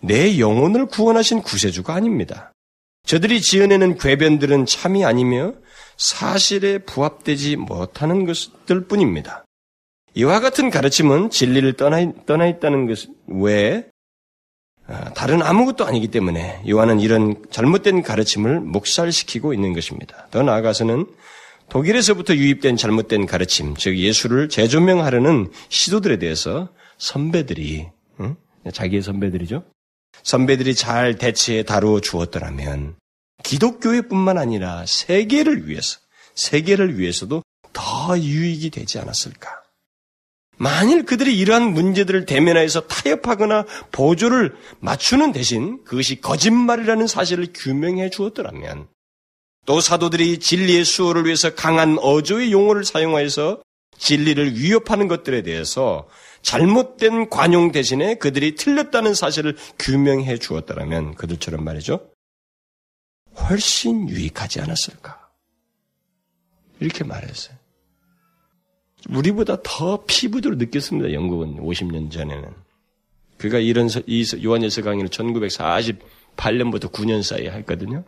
내 영혼을 구원하신 구세주가 아닙니다. 저들이 지어내는 궤변들은 참이 아니며 사실에 부합되지 못하는 것들 뿐입니다. 이와 같은 가르침은 진리를 떠나, 떠나 있다는 것 외에 아, 다른 아무것도 아니기 때문에 요한은 이런 잘못된 가르침을 목살시키고 있는 것입니다. 더 나아가서는 독일에서부터 유입된 잘못된 가르침, 즉 예수를 재조명하려는 시도들에 대해서 선배들이 응? 자기의 선배들이죠. 선배들이 잘 대체해 다루어 주었더라면 기독교회뿐만 아니라 세계를 위해서 세계를 위해서도 더 유익이 되지 않았을까? 만일 그들이 이러한 문제들을 대면하여서 타협하거나 보조를 맞추는 대신 그것이 거짓말이라는 사실을 규명해 주었더라면 또 사도들이 진리의 수호를 위해서 강한 어조의 용어를 사용하여서 진리를 위협하는 것들에 대해서 잘못된 관용 대신에 그들이 틀렸다는 사실을 규명해 주었다면 그들처럼 말이죠. 훨씬 유익하지 않았을까? 이렇게 말했어요. 우리보다 더 피부대로 느꼈습니다. 영국은 50년 전에는. 그가 이런 이 요한일서 강의를 1948년부터 9년 사이에 했거든요.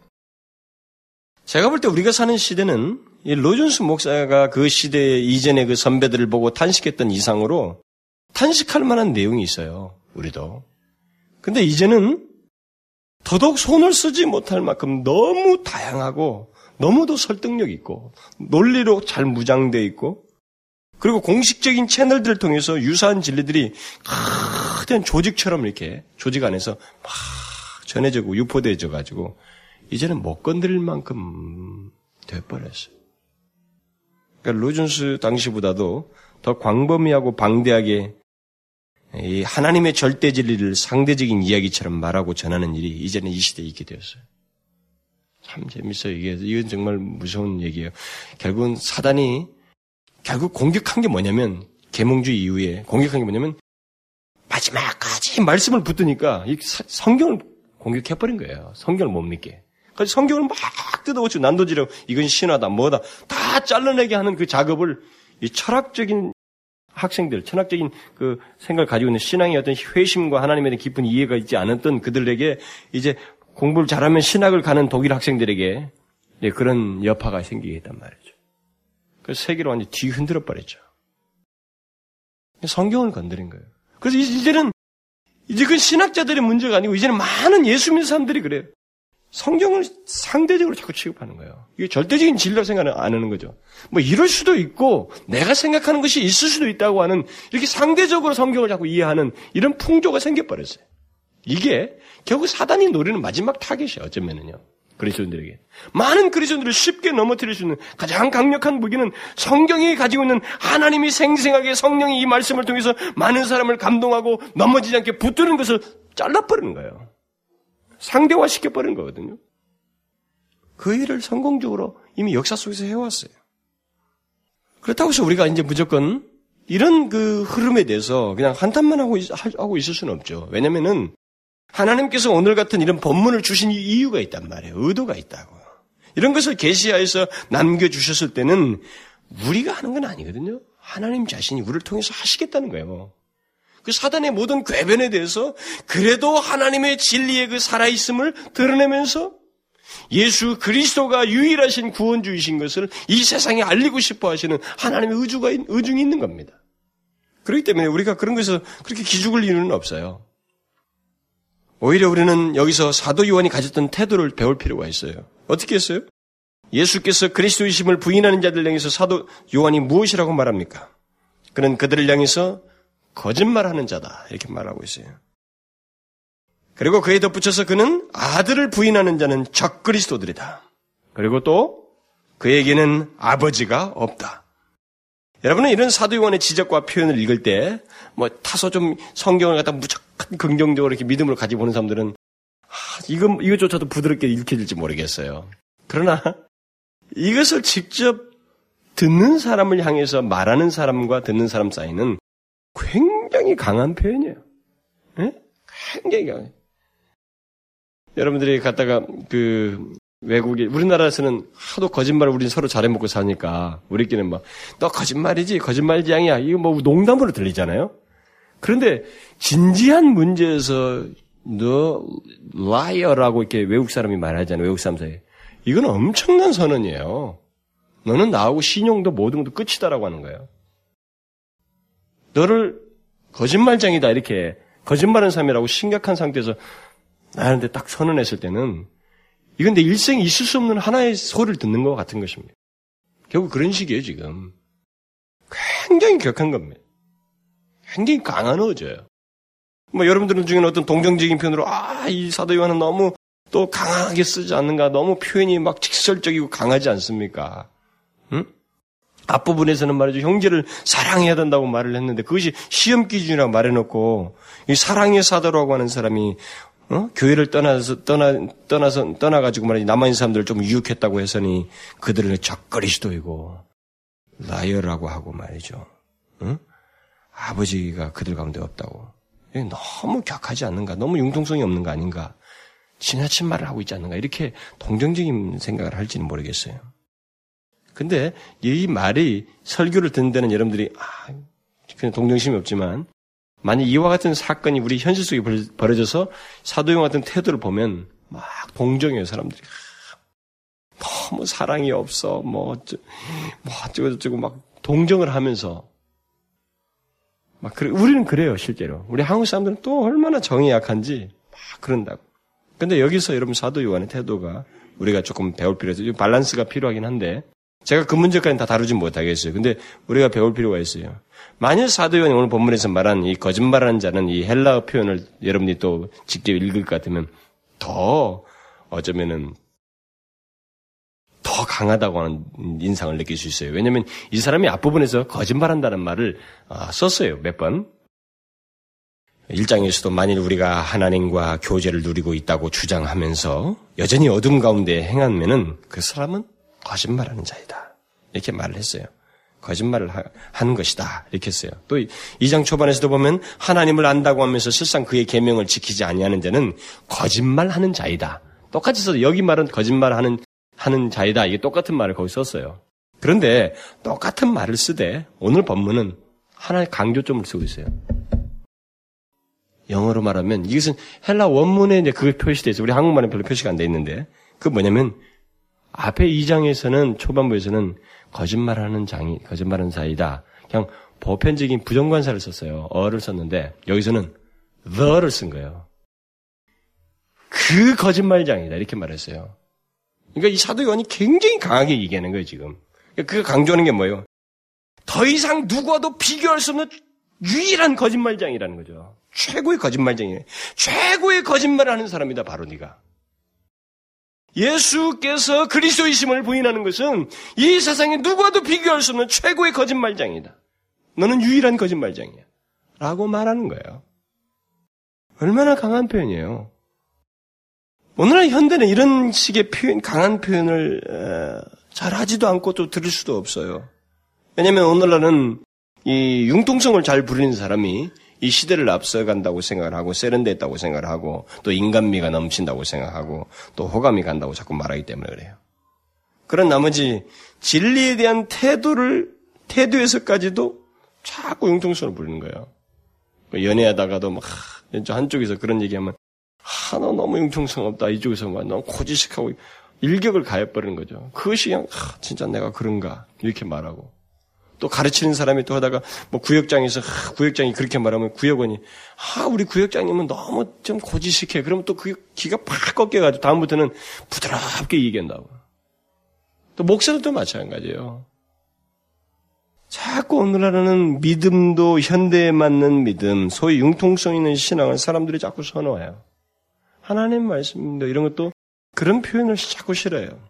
제가 볼 때 우리가 사는 시대는 이 로존스 목사가 그 시대 이전의 그 선배들을 보고 탄식했던 이상으로 탄식할 만한 내용이 있어요. 우리도. 근데 이제는 더더욱 손을 쓰지 못할 만큼 너무 다양하고 너무도 설득력 있고 논리로 잘 무장되어 있고 그리고 공식적인 채널들을 통해서 유사한 진리들이 크된 조직처럼 이렇게 조직 안에서 막 전해지고 유포되어져 가지고 이제는 못 건드릴 만큼 돼버렸어요. 그러니까 로준스 당시보다도 더 광범위하고 방대하게 이 하나님의 절대 진리를 상대적인 이야기처럼 말하고 전하는 일이 이제는 이 시대에 있게 되었어요. 참 재밌어요. 이게 이건 정말 무서운 얘기예요. 결국은 사단이 결국 공격한 게 뭐냐면 계몽주의 이후에 공격한 게 뭐냐면 마지막까지 말씀을 붙으니까 이 성경을 공격해버린 거예요. 성경을 못 믿게. 그래서 성경을 막 뜯어오죠. 난도지려 이건 신화다 뭐다 다 잘라내게 하는 그 작업을 이 철학적인 학생들, 철학적인 그 생각을 가지고 있는 신앙의 어떤 회심과 하나님에 대한 깊은 이해가 있지 않았던 그들에게 이제 공부를 잘하면 신학을 가는 독일 학생들에게 그런 여파가 생기겠단 말이죠. 그 세계로 완전히 뒤흔들어 버렸죠. 성경을 건드린 거예요. 그래서 이제는 이제 그 신학자들의 문제가 아니고 이제는 많은 예수 믿는 사람들이 그래요. 성경을 상대적으로 자꾸 취급하는 거예요. 이게 절대적인 진리라고 생각 안 하는 거죠. 뭐 이럴 수도 있고 내가 생각하는 것이 있을 수도 있다고 하는 이렇게 상대적으로 성경을 자꾸 이해하는 이런 풍조가 생겨버렸어요. 이게 결국 사단이 노리는 마지막 타겟이에요. 어쩌면은요. 그리스도인들에게. 많은 그리스도인들을 쉽게 넘어뜨릴 수 있는 가장 강력한 무기는 성경이 가지고 있는 하나님이 생생하게 성령이 이 말씀을 통해서 많은 사람을 감동하고 넘어지지 않게 붙드는 것을 잘라버리는 거예요. 상대화 시켜버린 거거든요. 그 일을 성공적으로 이미 역사 속에서 해왔어요. 그렇다고 해서 우리가 이제 무조건 이런 그 흐름에 대해서 그냥 한탄만 하고, 하고 있을 수는 없죠. 왜냐면은 하나님께서 오늘 같은 이런 본문을 주신 이유가 있단 말이에요. 의도가 있다고. 이런 것을 계시하여서 남겨주셨을 때는 우리가 하는 건 아니거든요. 하나님 자신이 우리를 통해서 하시겠다는 거예요. 그 사단의 모든 궤변에 대해서 그래도 하나님의 진리의 그 살아있음을 드러내면서 예수 그리스도가 유일하신 구원주이신 것을 이 세상에 알리고 싶어 하시는 하나님의 의주가, 의중이 있는 겁니다. 그렇기 때문에 우리가 그런 것에서 그렇게 기죽을 이유는 없어요. 오히려 우리는 여기서 사도 요한이 가졌던 태도를 배울 필요가 있어요. 어떻게 했어요? 예수께서 그리스도이심을 부인하는 자들 향해서 사도 요한이 무엇이라고 말합니까? 그는 그들을 향해서 거짓말하는 자다 이렇게 말하고 있어요. 그리고 그에 덧붙여서 그는 아들을 부인하는 자는 적그리스도들이다. 그리고 또 그에게는 아버지가 없다. 여러분은 이런 사도 요한의 지적과 표현을 읽을 때 뭐 타서 좀 성경을 갖다 무조건 긍정적으로 이렇게 믿음을 가지고 보는 사람들은 아, 이거 이것조차도 부드럽게 읽혀질지 모르겠어요. 그러나 이것을 직접 듣는 사람을 향해서 말하는 사람과 듣는 사람 사이는 굉장히 강한 표현이에요. 네? 굉장히 강해. 여러분들이 갔다가 그 외국에 우리나라에서는 하도 거짓말을 우리 서로 잘해먹고 사니까 우리끼리는 막 너 거짓말이지 거짓말지양이야 이거 뭐 농담으로 들리잖아요. 그런데 진지한 문제에서 너 liar라고 이렇게 외국 사람이 말하잖아요. 외국 사람 사이에. 이건 엄청난 선언이에요. 너는 나하고 신용도 모든 것도 끝이다라고 하는 거예요. 너를 거짓말장이다 이렇게 거짓말하는 사람이라고 심각한 상태에서 나한테 딱 선언했을 때는 이건 내 일생에 있을 수 없는 하나의 소리를 듣는 것 같은 것입니다. 결국 그런 식이에요 지금. 굉장히 격한 겁니다. 굉장히 강한 어조예요. 뭐 여러분들 중에는 어떤 동정적인 표현으로 아 이 사도 요한은 너무 또 강하게 쓰지 않는가 너무 표현이 막 직설적이고 강하지 않습니까? 응? 앞부분에서는 말이죠 형제를 사랑해야 된다고 말을 했는데 그것이 시험 기준이라고 말해놓고 이 사랑의 사도라고 하는 사람이 어? 교회를 떠나서 떠나 떠나서 떠나가지고 말이지 남아있는 사람들을 좀 유혹했다고 해서니 그들을 적거리시도이고 liar라고 하고 말이죠. 응? 아버지가 그들 가운데 없다고. 너무 격하지 않는가? 너무 융통성이 없는 거 아닌가? 지나친 말을 하고 있지 않는가? 이렇게 동정적인 생각을 할지는 모르겠어요. 근데 이 말이 설교를 듣는 데는 여러분들이 아, 그냥 동정심이 없지만 만약 이와 같은 사건이 우리 현실 속에 벌어져서 사도 요한 같은 태도를 보면 막 동정해요 사람들이 너무 사랑이 없어 뭐 어쩌 뭐 어쩌고 저쩌고 막 동정을 하면서 막 그래 우리는 그래요 실제로 우리 한국 사람들은 또 얼마나 정이 약한지 막 그런다고 근데 여기서 여러분 사도 요한의 태도가 우리가 조금 배울 필요가 있어요 밸런스가 필요하긴 한데 제가 그 문제까지는 다 다루진 못하겠어요. 근데 우리가 배울 필요가 있어요. 만일 사도요한이 오늘 본문에서 말한 이 거짓말하는 자는 이 헬라어 표현을 여러분이 또 직접 읽을 것 같으면 더 어쩌면은 더 강하다고 하는 인상을 느낄 수 있어요. 왜냐하면 이 사람이 앞부분에서 거짓말한다는 말을 아, 썼어요. 몇 번. 일장에서도 만일 우리가 하나님과 교제를 누리고 있다고 주장하면서 여전히 어둠 가운데 행하면은 그 사람은 거짓말하는 자이다. 이렇게 말을 했어요. 거짓말을 하는 것이다. 이렇게 했어요. 또 2장 초반에서도 보면 하나님을 안다고 하면서 실상 그의 계명을 지키지 아니하는 자는 거짓말하는 자이다. 똑같이 써서 여기 말은 거짓말하는 하는 자이다. 이게 똑같은 말을 거기 썼어요. 그런데 똑같은 말을 쓰되 오늘 본문은 하나의 강조점을 쓰고 있어요. 영어로 말하면 이것은 헬라 원문에 이제 그게 표시돼 있어요. 우리 한국말에 별로 표시가 안 돼 있는데 그 뭐냐면 앞에 2장에서는 초반부에서는 거짓말하는 장이 거짓말하는 사이다. 그냥 보편적인 부정관사를 썼어요. 어를 썼는데 여기서는 the를 쓴 거예요. 그 거짓말장이다 이렇게 말했어요. 그러니까 이 사도 요한이 굉장히 강하게 얘기하는 거예요 지금. 그 강조하는 게 뭐예요? 더 이상 누구와도 비교할 수 없는 유일한 거짓말장이라는 거죠. 최고의 거짓말장이에요. 최고의 거짓말을 하는 사람이다 바로 네가. 예수께서 그리스도이심을 부인하는 것은 이 세상에 누구와도 비교할 수 없는 최고의 거짓말장이다. 너는 유일한 거짓말장이야. 라고 말하는 거예요. 얼마나 강한 표현이에요. 오늘날 현대는 이런 식의 표현, 강한 표현을 잘 하지도 않고 또 들을 수도 없어요. 왜냐하면 오늘날은 이 융통성을 잘 부리는 사람이 이 시대를 앞서간다고 생각을 하고 세련됐다고 생각을 하고 또 인간미가 넘친다고 생각하고 또 호감이 간다고 자꾸 말하기 때문에 그래요. 그런 나머지 진리에 대한 태도를 태도에서까지도 자꾸 융통성을 부리는 거예요. 뭐 연애하다가도 막 한쪽에서 그런 얘기하면 하나 너무 융통성 없다 이쪽에서 막 너무 고지식하고 일격을 가해버리는 거죠. 그것이 그냥 아, 진짜 내가 그런가 이렇게 말하고 또 가르치는 사람이 또 하다가 뭐 구역장에서 하, 구역장이 그렇게 말하면 구역원이 아 우리 구역장님은 너무 좀 고지식해. 그러면 또 그 기가 팍 꺾여가지고 다음부터는 부드럽게 얘기한다고. 또 목사도 또 마찬가지예요. 자꾸 오늘날은 믿음도 현대에 맞는 믿음, 소위 융통성 있는 신앙을 사람들이 자꾸 선호해요. 하나님 말씀도 이런 것도 그런 표현을 자꾸 싫어요.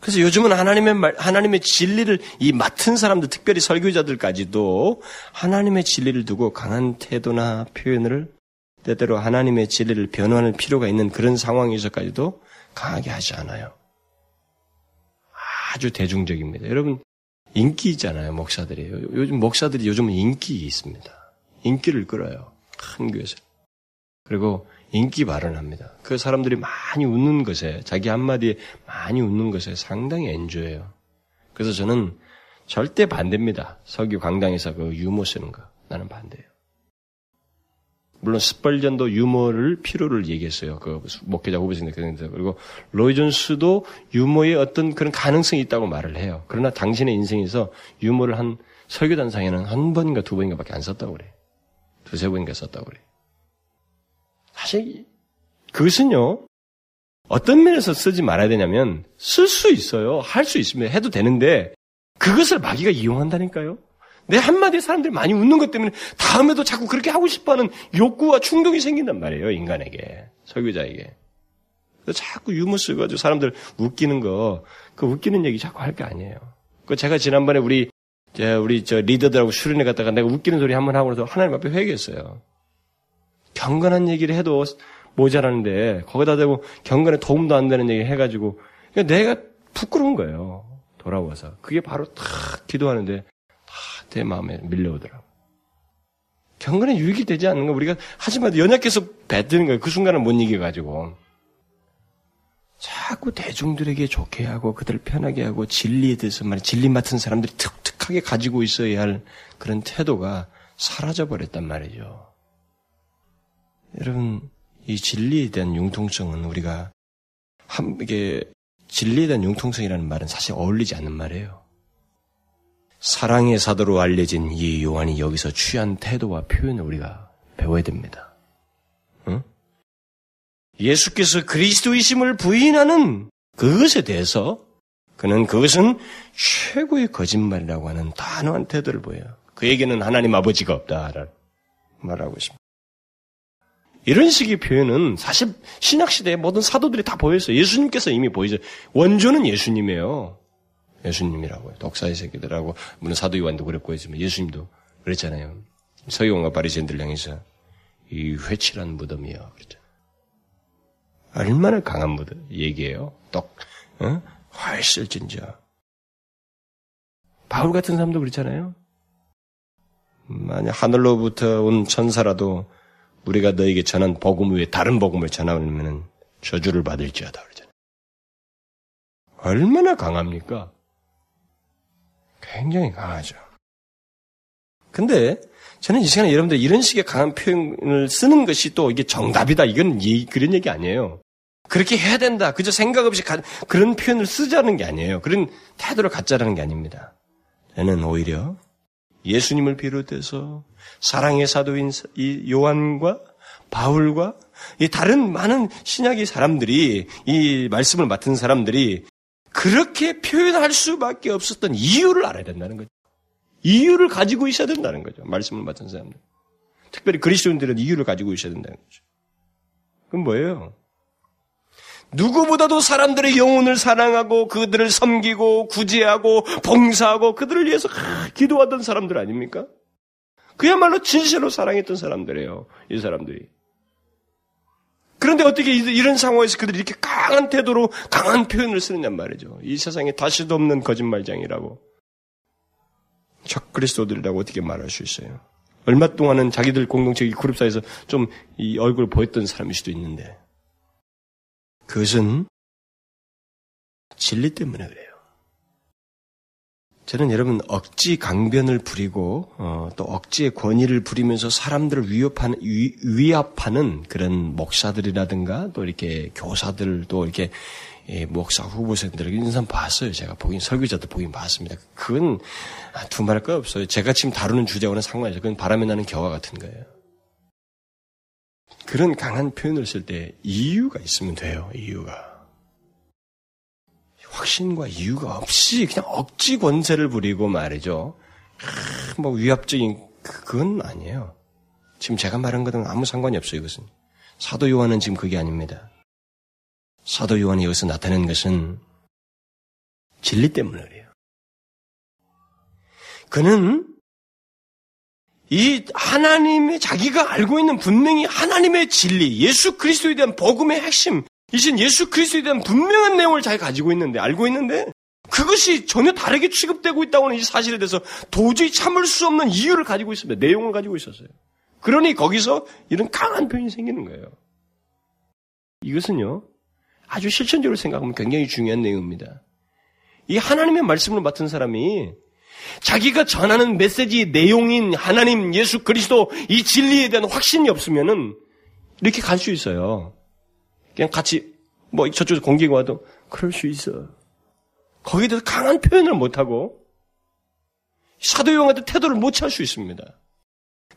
그래서 요즘은 하나님의 말, 하나님의 진리를 이 맡은 사람들, 특별히 설교자들까지도 하나님의 진리를 두고 강한 태도나 표현을 때때로 하나님의 진리를 변호할 필요가 있는 그런 상황에서까지도 강하게 하지 않아요. 아주 대중적입니다. 여러분, 인기 있잖아요, 목사들이. 요즘 목사들이 요즘은 인기 있습니다. 인기를 끌어요. 큰 교회에서. 그리고 인기 발언합니다. 그 사람들이 많이 웃는 것에, 자기 한마디에 많이 웃는 것에 상당히 엔조해요. 그래서 저는 절대 반대입니다. 석유 강당에서 그 유머 쓰는 거. 나는 반대예요. 물론 스펄전도 유머를 필요를 얘기했어요. 그 목회자 후보생들 그리고 로이 존스도 유머의 어떤 그런 가능성이 있다고 말을 해요. 그러나 당신의 인생에서 유머를 한 설교단상에는 한 번인가 두 번인가밖에 안 썼다고 그래. 두세 번인가 썼다고 그래. 사실 그것은요. 어떤 면에서 쓰지 말아야 되냐면 쓸 수 있어요. 할 수 있으면 해도 되는데 그것을 마귀가 이용한다니까요. 내 한마디에 사람들이 많이 웃는 것 때문에 다음에도 자꾸 그렇게 하고 싶어 하는 욕구와 충동이 생긴단 말이에요. 인간에게 설교자에게. 자꾸 유머 쓰가지고 사람들 웃기는 거, 그 웃기는 얘기 자꾸 할 게 아니에요. 그 제가 지난번에 우리 우리 저 리더들하고 수련회 갔다가 내가 웃기는 소리 한 번 하고 나서 하나님 앞에 회개했어요. 경건한 얘기를 해도 모자라는데 거기다 대고 경건에 도움도 안 되는 얘기 해가지고 내가 부끄러운 거예요. 돌아와서 그게 바로 탁 기도하는데 내 마음에 밀려오더라고. 경건에 유익이 되지 않는 거 우리가 하지만 연약해서 뱉드는 거예요. 그 순간을 못 이겨가지고. 자꾸 대중들에게 좋게 하고 그들을 편하게 하고 진리에 대해서 말 진리 맡은 사람들이 특특하게 가지고 있어야 할 그런 태도가 사라져 버렸단 말이죠. 여러분 이 진리에 대한 융통성은 우리가 한 이게 진리에 대한 융통성이라는 말은 사실 어울리지 않는 말이에요. 사랑의 사도로 알려진 이 요한이 여기서 취한 태도와 표현을 우리가 배워야 됩니다. 응? 예수께서 그리스도이심을 부인하는 그것에 대해서 그는 그것은 최고의 거짓말이라고 하는 단호한 태도를 보여요. 그에게는 하나님 아버지가 없다라는 말하고 있습니다. 이런 식의 표현은 사실 신약시대의 모든 사도들이 다 보였어요. 예수님께서 이미 보이죠. 원조는 예수님이에요. 예수님이라고요. 독사의 새끼들하고 물론 사도 요한도 그랬고 했지만 예수님도 그랬잖아요. 서기관과 바리새인들 향해서 이 회칠한 무덤이요. 그랬죠. 얼마나 강한 무덤 얘기예요. 똑 어? 활쓸진저. 바울 같은 사람도 그렇잖아요. 만약 하늘로부터 온 천사라도 우리가 너에게 전한 복음 외에 다른 복음을 전하면 저주를 받을지어다 그러잖아요. 얼마나 강합니까? 굉장히 강하죠. 근데 저는 이 시간에 여러분들 이런 식의 강한 표현을 쓰는 것이 또 이게 정답이다. 이건 그런 얘기 아니에요. 그렇게 해야 된다. 그저 생각 없이 가, 그런 표현을 쓰자는 게 아니에요. 그런 태도를 갖자라는 게 아닙니다. 저는 오히려 예수님을 비롯해서 사랑의 사도인 이 요한과 바울과 이 다른 많은 신약의 사람들이 이 말씀을 맡은 사람들이 그렇게 표현할 수밖에 없었던 이유를 알아야 된다는 거죠. 이유를 가지고 있어야 된다는 거죠. 말씀을 맡은 사람들. 특별히 그리스도인들은 이유를 가지고 있어야 된다는 거죠. 그건 뭐예요? 누구보다도 사람들의 영혼을 사랑하고 그들을 섬기고 구제하고 봉사하고 그들을 위해서 기도하던 사람들 아닙니까? 그야말로 진실로 사랑했던 사람들이에요. 이 사람들이. 그런데 어떻게 이런 상황에서 그들이 이렇게 강한 태도로 강한 표현을 쓰느냐 말이죠. 이 세상에 다시도 없는 거짓말장이라고. 적 그리스도들이라고 어떻게 말할 수 있어요? 얼마 동안은 자기들 공동체 그룹 사이에서 좀 이 얼굴을 보였던 사람일 수도 있는데. 그것은 진리 때문에 그래요. 저는 여러분 억지 강변을 부리고 어, 또 억지의 권위를 부리면서 사람들을 위협하는 위, 위압하는 그런 목사들이라든가 또 이렇게 교사들도 이렇게 예, 목사 후보생들 사람 봤어요. 제가 보긴 설교자도 보긴 봤습니다. 그건 두말할 거 없어요. 제가 지금 다루는 주제와는 상관이 없어요. 그건 바람에 나는 겨와 같은 거예요. 그런 강한 표현을 쓸 때 이유가 있으면 돼요. 이유가. 확신과 이유가 없이 그냥 억지 권세를 부리고 말이죠. 뭐 위압적인 그건 아니에요. 지금 제가 말한 것은 아무 상관이 없어요. 이것은 사도 요한은 지금 그게 아닙니다. 사도 요한이 여기서 나타낸 것은 진리 때문에 그래요. 그는 이 하나님의 자기가 알고 있는 분명히 하나님의 진리, 예수 그리스도에 대한 복음의 핵심, 이신 예수 그리스도에 대한 분명한 내용을 잘 가지고 있는데 알고 있는데 그것이 전혀 다르게 취급되고 있다고 하는 이 사실에 대해서 도저히 참을 수 없는 이유를 가지고 있습니다. 내용을 가지고 있었어요. 그러니 거기서 이런 강한 표현이 생기는 거예요. 이것은요, 아주 실천적으로 생각하면 굉장히 중요한 내용입니다. 이 하나님의 말씀을 맡은 사람이 자기가 전하는 메시지 내용인 하나님 예수 그리스도 이 진리에 대한 확신이 없으면은 이렇게 갈 수 있어요. 그냥 같이 뭐 저쪽에서 공기가 와도 그럴 수 있어. 거기에 대해서 강한 표현을 못하고 사도 요한한테 태도를 못 취할 수 있습니다.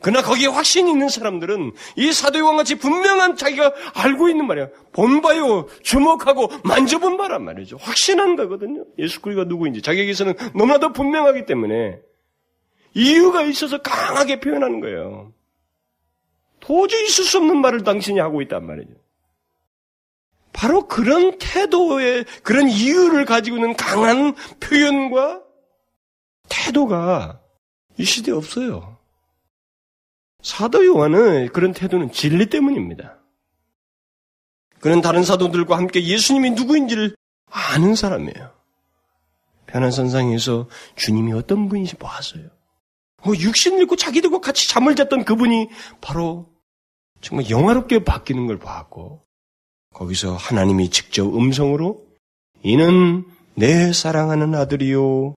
그러나 거기에 확신이 있는 사람들은 이 사도요한 같이 분명한 자기가 알고 있는 말이야. 본봐요. 주목하고 만져본 바란 말이죠. 확신한 거거든요. 예수 그리스도가 누구인지 자기에게서는 너무나도 분명하기 때문에 이유가 있어서 강하게 표현하는 거예요. 도저히 있을 수 없는 말을 당신이 하고 있단 말이죠. 바로 그런 태도의 그런 이유를 가지고 있는 강한 표현과 태도가 이 시대에 없어요. 사도 요한은 그런 태도는 진리 때문입니다. 그는 다른 사도들과 함께 예수님이 누구인지를 아는 사람이에요. 변한선상에서 주님이 어떤 분인지 보았어요. 뭐 육신을 입고 자기들과 같이 잠을 잤던 그분이 바로 정말 영화롭게 바뀌는 걸 보았고 거기서 하나님이 직접 음성으로 이는 내 사랑하는 아들이요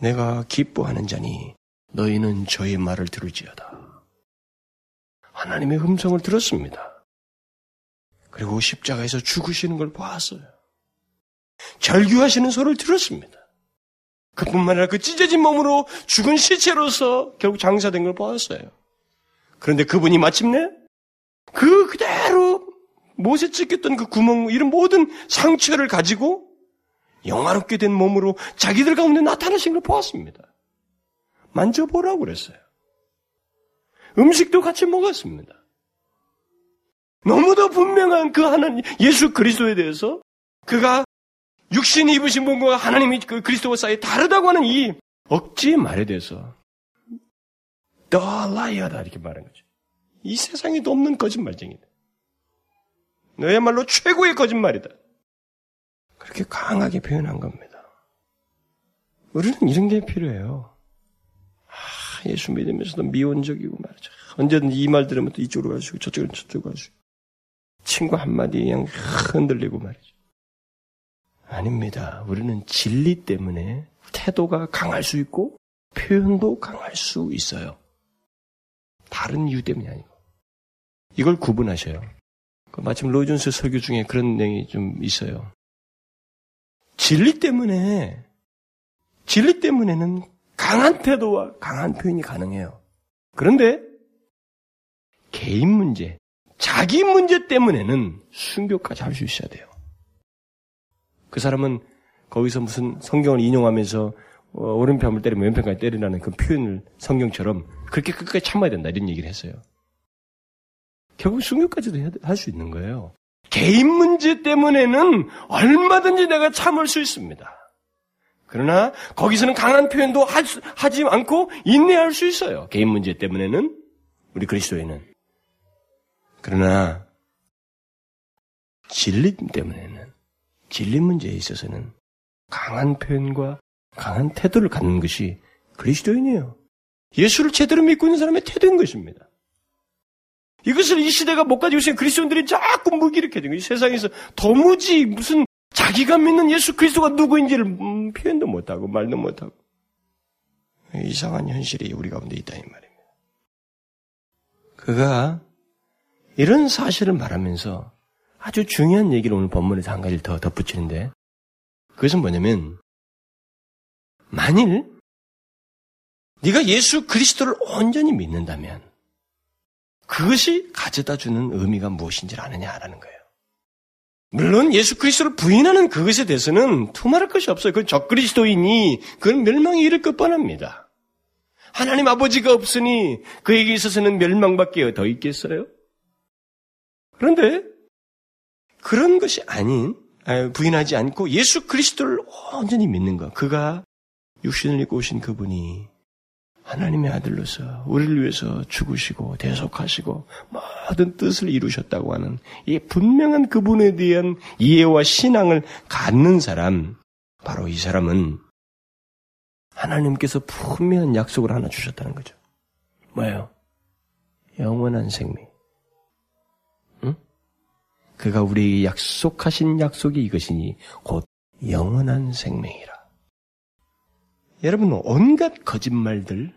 내가 기뻐하는 자니 너희는 저의 말을 들을지어다. 하나님의 음성을 들었습니다. 그리고 십자가에서 죽으시는 걸 보았어요. 절규하시는 소리를 들었습니다. 그뿐만 아니라 그 찢어진 몸으로 죽은 시체로서 결국 장사된 걸 보았어요. 그런데 그분이 마침내 그 그대로 못에 찢겼던 그 구멍, 이런 모든 상처를 가지고 영화롭게 된 몸으로 자기들 가운데 나타나신 걸 보았습니다. 만져보라고 그랬어요. 음식도 같이 먹었습니다. 너무도 분명한 그 하나님, 예수 그리스도에 대해서 그가 육신 입으신 분과 하나님이 그 그리스도와 사이에 다르다고 하는 이 억지의 말에 대해서 더 라이어다 이렇게 말한 거죠. 이 세상에도 없는 거짓말쟁이다. 너야말로 최고의 거짓말이다. 그렇게 강하게 표현한 겁니다. 우리는 이런 게 필요해요. 아, 예수 믿으면서도 미온적이고 말이죠. 언제든지 이말 들으면 또 이쪽으로 가시고 저쪽으로 저쪽으로 가시고 친구 한마디 그냥 흔들리고 말이죠. 아닙니다. 우리는 진리 때문에 태도가 강할 수 있고 표현도 강할 수 있어요. 다른 이유 때문이 아니고. 이걸 구분하셔요. 그 마침 로이존스 설교 중에 그런 내용이 좀 있어요. 진리 때문에, 진리 때문에는 강한 태도와 강한 표현이 가능해요. 그런데 개인 문제, 자기 문제 때문에는 순교까지 할 수 있어야 돼요. 그 사람은 거기서 무슨 성경을 인용하면서 어, 오른편을 때리면 왼편까지 때리라는 그 표현을 성경처럼 그렇게 끝까지 참아야 된다 이런 얘기를 했어요. 결국 순교까지도 할 수 있는 거예요. 개인 문제 때문에는 얼마든지 내가 참을 수 있습니다. 그러나 거기서는 강한 표현도 하지 않고 인내할 수 있어요. 개인 문제 때문에는 우리 그리스도에는 그러나 진리 때문에는 진리 문제에 있어서는 강한 표현과 강한 태도를 갖는 것이 그리스도인이에요. 예수를 제대로 믿고 있는 사람의 태도인 것입니다. 이것을 이 시대가 못 가지고 있으면 그리스도인들이 자꾸 무기력해진 거예요. 세상에서 도무지 무슨 자기가 믿는 예수 그리스도가 누구인지를 음, 표현도 못하고 말도 못하고 이상한 현실이 우리 가운데 있다 이 말입니다. 그가 이런 사실을 말하면서 아주 중요한 얘기를 오늘 본문에서 한 가지를 더 덧붙이는데 그것은 뭐냐면 만일 네가 예수 그리스도를 온전히 믿는다면 그것이 가져다 주는 의미가 무엇인지를 아느냐라는 거예요. 물론 예수 그리스도를 부인하는 그것에 대해서는 투말할 것이 없어요. 그건 적그리스도이니 그건 멸망이 이를 것 뻔합니다. 하나님 아버지가 없으니 그에게 있어서는 멸망밖에 더 있겠어요? 그런데 그런 것이 아닌 부인하지 않고 예수 그리스도를 온전히 믿는 것. 그가 육신을 입고 오신 그분이 하나님의 아들로서 우리를 위해서 죽으시고 대속하시고 모든 뜻을 이루셨다고 하는 이 분명한 그분에 대한 이해와 신앙을 갖는 사람, 바로 이 사람은 하나님께서 분명한 약속을 하나 주셨다는 거죠. 뭐예요? 영원한 생명. 응? 그가 우리에게 약속하신 약속이 이것이니 곧 영원한 생명이라. 여러분 온갖 거짓말들,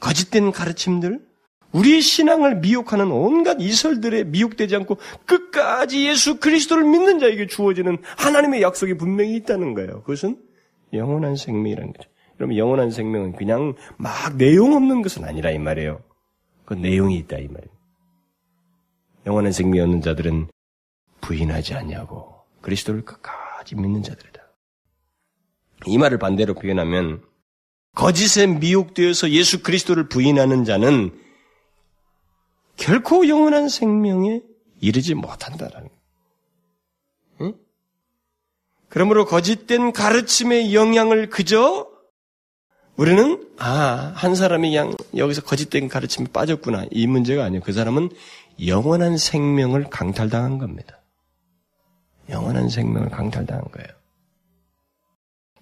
거짓된 가르침들, 우리의 신앙을 미혹하는 온갖 이설들에 미혹되지 않고 끝까지 예수 그리스도를 믿는 자에게 주어지는 하나님의 약속이 분명히 있다는 거예요. 그것은 영원한 생명이라는 거죠. 여러분 영원한 생명은 그냥 막 내용 없는 것은 아니라 이 말이에요. 그 내용이 있다 이 말이에요. 영원한 생명이 없는 자들은 부인하지 않냐고 그리스도를 끝까지 믿는 자들이다. 이 말을 반대로 표현하면 거짓에 미혹되어서 예수 그리스도를 부인하는 자는 결코 영원한 생명에 이르지 못한다라는 응? 그러므로 거짓된 가르침의 영향을 그저 우리는 아, 한 사람이 그냥 여기서 거짓된 가르침에 빠졌구나. 이 문제가 아니에요. 그 사람은 영원한 생명을 강탈당한 겁니다. 영원한 생명을 강탈당한 거예요.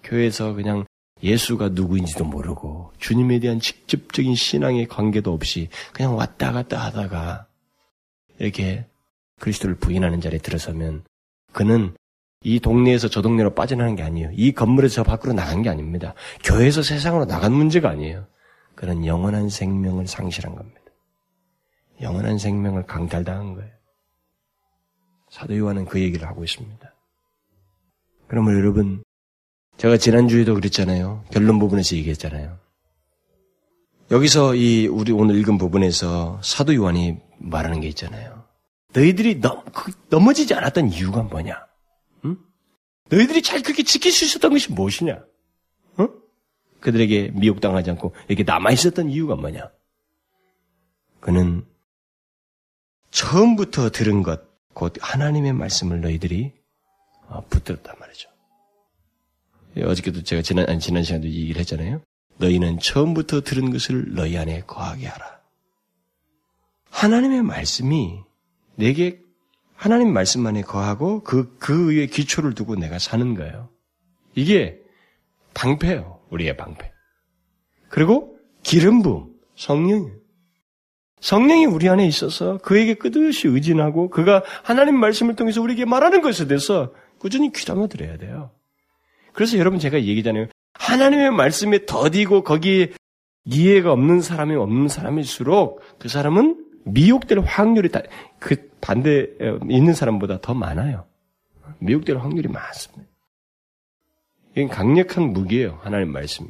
교회에서 그냥 예수가 누구인지도 모르고 주님에 대한 직접적인 신앙의 관계도 없이 그냥 왔다 갔다 하다가 이렇게 그리스도를 부인하는 자리에 들어서면 그는 이 동네에서 저 동네로 빠져나가는 게 아니에요. 이 건물에서 저 밖으로 나간 게 아닙니다. 교회에서 세상으로 나간 문제가 아니에요. 그는 영원한 생명을 상실한 겁니다. 영원한 생명을 강탈당한 거예요. 사도 요한은 그 얘기를 하고 있습니다. 그러면 여러분, 제가 지난주에도 그랬잖아요. 결론 부분에서 얘기했잖아요. 여기서 이 우리 오늘 읽은 부분에서 사도 요한이 말하는 게 있잖아요. 너희들이 넘, 그, 넘어지지 않았던 이유가 뭐냐? 너희들이 잘 그렇게 지킬 수 있었던 것이 무엇이냐? 어? 그들에게 미혹당하지 않고 이렇게 남아 있었던 이유가 뭐냐? 그는 처음부터 들은 것, 곧 하나님의 말씀을 너희들이 어, 붙들었단 말이죠. 예, 어저께도 제가 지난, 아니, 지난 시간도 얘기를 했잖아요. 너희는 처음부터 들은 것을 너희 안에 거하게 하라. 하나님의 말씀이 내게 하나님 말씀만에 거하고 그, 그 위에 기초를 두고 내가 사는 거예요. 이게 방패예요. 우리의 방패. 그리고 기름 부음, 성령이에요. 성령이 우리 안에 있어서 그에게 끝없이 의진하고 그가 하나님 말씀을 통해서 우리에게 말하는 것에 대해서 꾸준히 귀담아 들어야 돼요. 그래서 여러분 제가 얘기잖아요. 하나님의 말씀에 더디고 거기에 이해가 없는 사람이 없는 사람일수록 그 사람은 미혹될 확률이 다, 그 반대 있는 사람보다 더 많아요. 미혹될 확률이 많습니다. 이건 강력한 무기예요. 하나님 말씀이.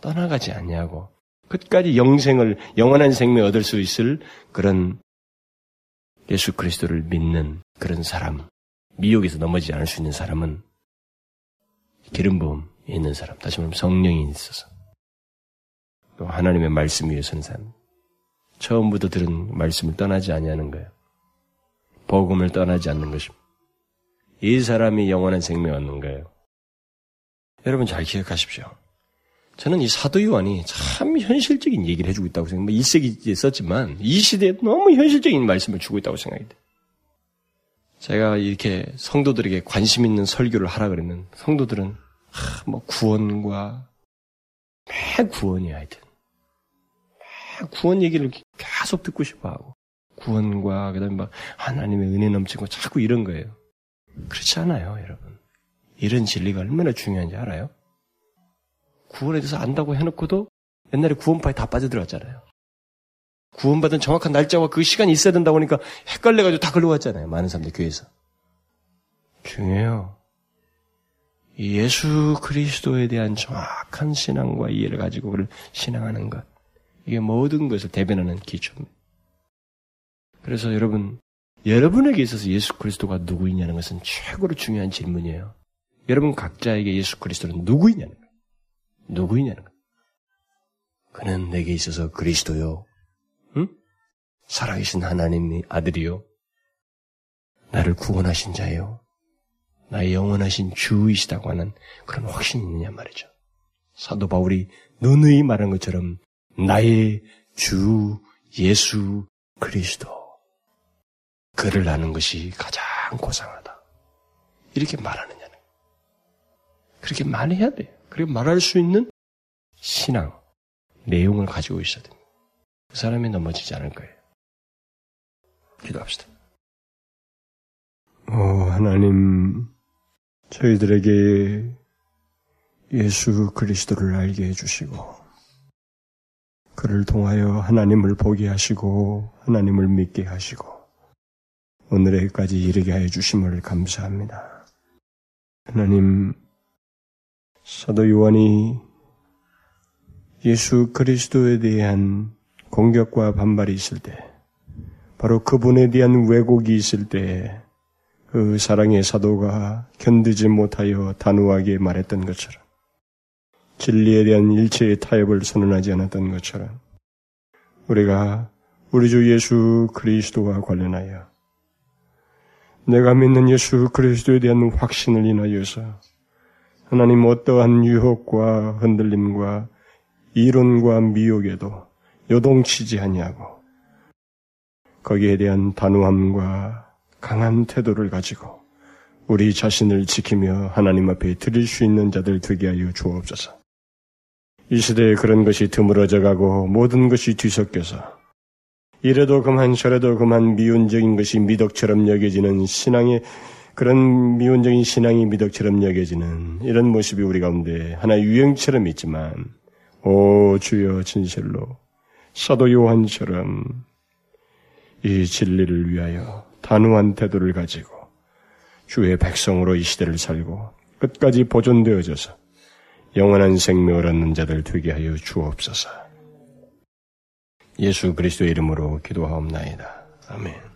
떠나가지 않냐고. 끝까지 영생을, 영원한 생명 얻을 수 있을 그런 예수 그리스도를 믿는 그런 사람, 미혹에서 넘어지지 않을 수 있는 사람은 기름 부음이 있는 사람, 다시 말하면 성령이 있어서 또 하나님의 말씀 위에 선 사람, 처음부터 들은 말씀을 떠나지 아니하는 거예요. 복음을 떠나지 않는 것입니다. 이 사람이 영원한 생명 을 얻는 거예요. 여러분 잘 기억하십시오. 저는 이 사도 요한이 참 현실적인 얘기를 해주고 있다고 생각해요. 1세기에 뭐 썼지만 이 시대에 너무 현실적인 말씀을 주고 있다고 생각이 돼요. 제가 이렇게 성도들에게 관심 있는 설교를 하라 그러면 성도들은 하, 뭐 구원과 매 구원이야 하여튼 구원 얘기를 계속 듣고 싶어 하고 구원과 그다음에 막 하나님의 은혜 넘치고 자꾸 이런 거예요. 그렇지 않아요, 여러분. 이런 진리가 얼마나 중요한지 알아요? 구원에 대해서 안다고 해놓고도 옛날에 구원파에 다 빠져들었잖아요. 구원받은 정확한 날짜와 그 시간이 있어야 된다고 하니까 헷갈려가지고 다 글로 갔잖아요. 많은 사람들 교회에서. 중요해요. 예수 그리스도에 대한 정확한 신앙과 이해를 가지고 그를 신앙하는 것. 이게 모든 것을 대변하는 기초입니다. 그래서 여러분, 여러분에게 있어서 예수 그리스도가 누구이냐는 것은 최고로 중요한 질문이에요. 여러분 각자에게 예수 그리스도는 누구이냐는 거예요. 누구이냐는 거예요. 그는 내게 있어서 그리스도요. 응? 살아계신 하나님의 아들이요. 나를 구원하신 자요. 나의 영원하신 주이시다고 하는 그런 확신이 있느냐 말이죠. 사도 바울이 너너히 말한 것처럼 나의 주 예수 그리스도. 그를 아는 것이 가장 고상하다. 이렇게 말하느냐는. 그렇게 말해야 돼요. 그리고 말할 수 있는 신앙, 내용을 가지고 있어야 됩니다. 그 사람이 넘어지지 않을 거예요. 기도합시다. 오, 하나님, 저희들에게 예수 그리스도를 알게 해주시고 그를 통하여 하나님을 보게 하시고 하나님을 믿게 하시고 오늘에까지 이르게 해 주심을 감사합니다. 하나님 사도 요한이 예수 그리스도에 대한 공격과 반발이 있을 때 바로 그분에 대한 왜곡이 있을 때그 사랑의 사도가 견디지 못하여 단호하게 말했던 것처럼 진리에 대한 일체의 타협을 선언하지 않았던 것처럼 우리가 우리 주 예수 그리스도와 관련하여 내가 믿는 예수 그리스도에 대한 확신을 인하여서 하나님 어떠한 유혹과 흔들림과 이론과 미혹에도 요동치지 아니하고 거기에 대한 단호함과 강한 태도를 가지고 우리 자신을 지키며 하나님 앞에 드릴 수 있는 자들 되게 하여 주옵소서. 이 시대에 그런 것이 드물어져 가고 모든 것이 뒤섞여서 이래도 그만 저래도 그만 미운적인 것이 미덕처럼 여겨지는 신앙의 그런 미운적인 신앙이 미덕처럼 여겨지는 이런 모습이 우리 가운데 하나의 유행처럼 있지만 오 주여 진실로 사도 요한처럼 이 진리를 위하여 단호한 태도를 가지고 주의 백성으로 이 시대를 살고 끝까지 보존되어져서 영원한 생명을 얻는 자들 되게 하여 주옵소서. 예수 그리스도의 이름으로 기도하옵나이다. 아멘.